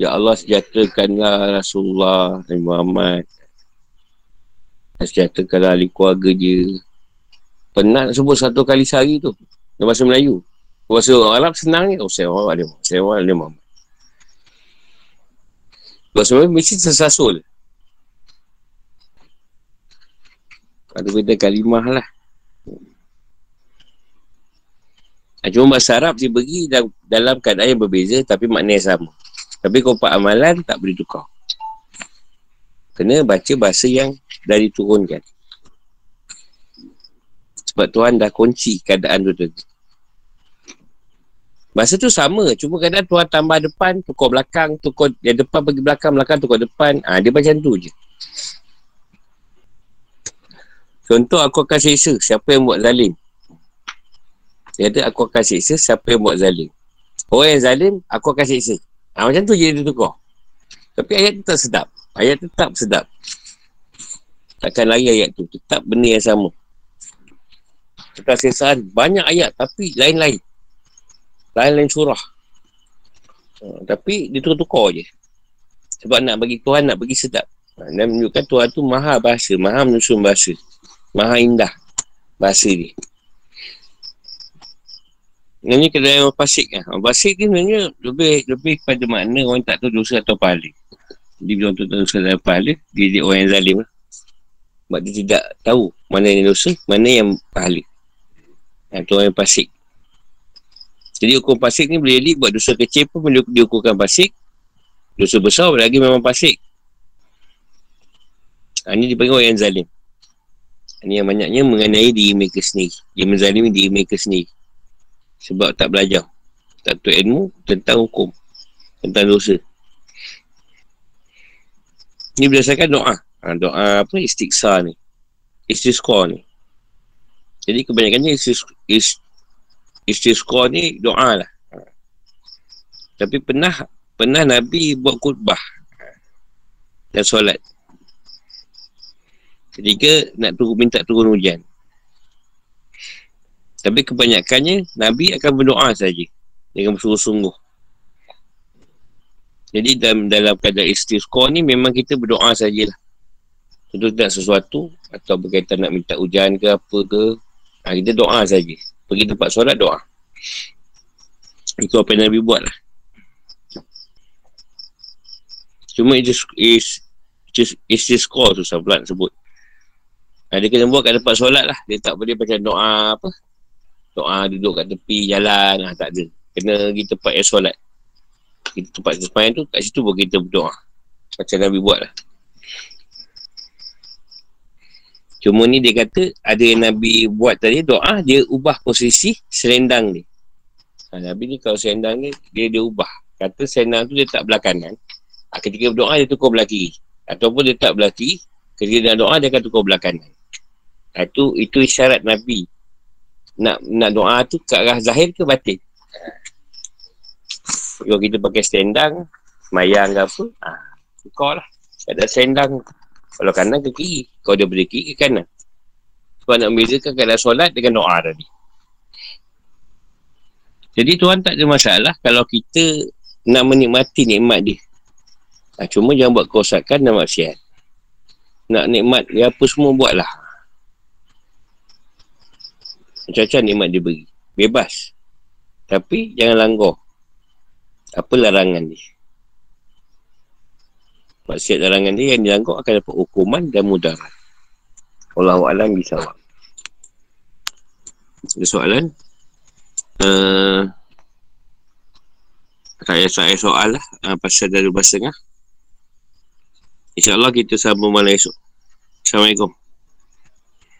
ya Allah sejahterakanlah Rasulullah Nabi Muhammad. Sejahterakanlah ahli keluarga dia. Penat sebut satu kali sehari tu. Dalam bahasa Melayu. Bahasa orang Arab senang ni. Oh, saya orang Alim. Saya orang Alim Muhammad. Melayu mesti tersasul. Ada benda kalimah lah. Ha, cuma bahasa Arab dia bagi dalam, keadaan yang berbeza tapi makna yang sama. Tapi kalau pak amalan tak boleh tukar. Kena baca bahasa yang dah diturunkan. Sebab Tuhan dah kunci keadaan tu tadi. Bahasa tu sama. Cuma kadang Tuhan tambah depan, tukar belakang, tukar yang depan pergi belakang, belakang tukar depan. Ha, Dia macam tu je. Contoh aku akan seksa siapa yang buat zalim. Dia kata aku akan seksa siapa yang buat zalim. Orang yang zalim, aku akan seksa. Ha, macam tu je dia tukar. Tapi ayat tu tak sedap. Ayat tetap sedap. Takkan lari ayat tu. Tetap benda yang sama. Tentang sesaan banyak ayat tapi lain-lain. Lain-lain surah. Ha, tapi dia tukar-tukar je. Sebab nak bagi Tuhan nak bagi sedap. Ha, dan menunjukkan Tuhan tu maha bahasa, maha menyusun bahasa. Maha indah bahasa dia. Yang ni kena yang pasik kan. Orang pasik ni sebenarnya lebih lebih pada makna orang tak tahu dosa atau pahala. Dia bila orang tak dosa atau pahala, dia, dia orang yang zalim lah. Sebab dia tidak tahu mana yang dosa, mana yang pahala. Ha, tu orang yang pasik. Jadi hukum pasik ni boleh jadi buat dosa kecil pun boleh dihukumkan pasik. Dosa besar lagi memang pasik. Ha, ni dipanggil orang yang zalim. Ini yang banyaknya mengenai diri mereka sendiri. Dia menzalimi diri mereka sendiri. Sebab tak belajar. Tak tahu ilmu tentang hukum. Tentang dosa. Ini berdasarkan doa. Ha, doa apa? Istiqsa ni. Istisqa ni. Jadi kebanyakannya istis, is, istisqa ni doa lah. Tapi pernah pernah Nabi buat khutbah. Dan solat. Ketika nak turun, minta turun hujan. Tapi kebanyakannya Nabi akan berdoa saja dengan bersungguh-sungguh. Jadi dalam dalam keadaan istisqa ni memang kita berdoa sajalah. Tentu tak sesuatu atau berkaitan nak minta hujan ke apa ke. Ha, kita doa saja. Pergi tempat solat doa. Itu apa yang Nabi buat lah. Cuma is, is, is, istisqa tu saya pula nak sebut. Ha, dia kena buat kat tempat solat lah. Dia tak boleh macam doa apa. Doa duduk kat tepi jalan. Ha, tak ada. Kena pergi tempat yang solat. Kita tempat semayang tu, kat situ pun kita berdoa. Macam Nabi buat lah. Cuma ni dia kata ada yang Nabi buat tadi doa dia ubah posisi selendang dia. Ha, Nabi ni kalau selendang ni dia dia ubah. Kata selendang tu dia tak belah kanan. Ha, ketika berdoa dia tukar belah kiri. Ataupun dia tak belah kiri. Ketika dia doa dia akan tukar belah kanan. Ha, itu, itu isyarat Nabi. Nak nak doa tu ke arah zahir ke batin. Kalau kita pakai selendang, mayang ke apa, ha, tukar lah. Ada selendang kalau kanan ke kiri. Kalau dia boleh kiri ke kanan. Sebab nak membezakan keadaan solat dengan doa tadi. Jadi Tuhan tak ada masalah kalau kita nak menikmati nikmat dia. Ha, cuma jangan buat kerosakan dan maksiat. Nak nikmat dia apa semua buatlah. Macam-macam nikmat dia beri. Bebas. Tapi jangan langgar. Apa larangan dia. Maksiat larangan dia yang dilanggar akan dapat hukuman dan mudarat. Allah Alam bisa. Ada soalan? Uh, saya saya soal lah uh, pasal dari bahasa tengah. InsyaAllah kita sambung malam esok. Assalamualaikum.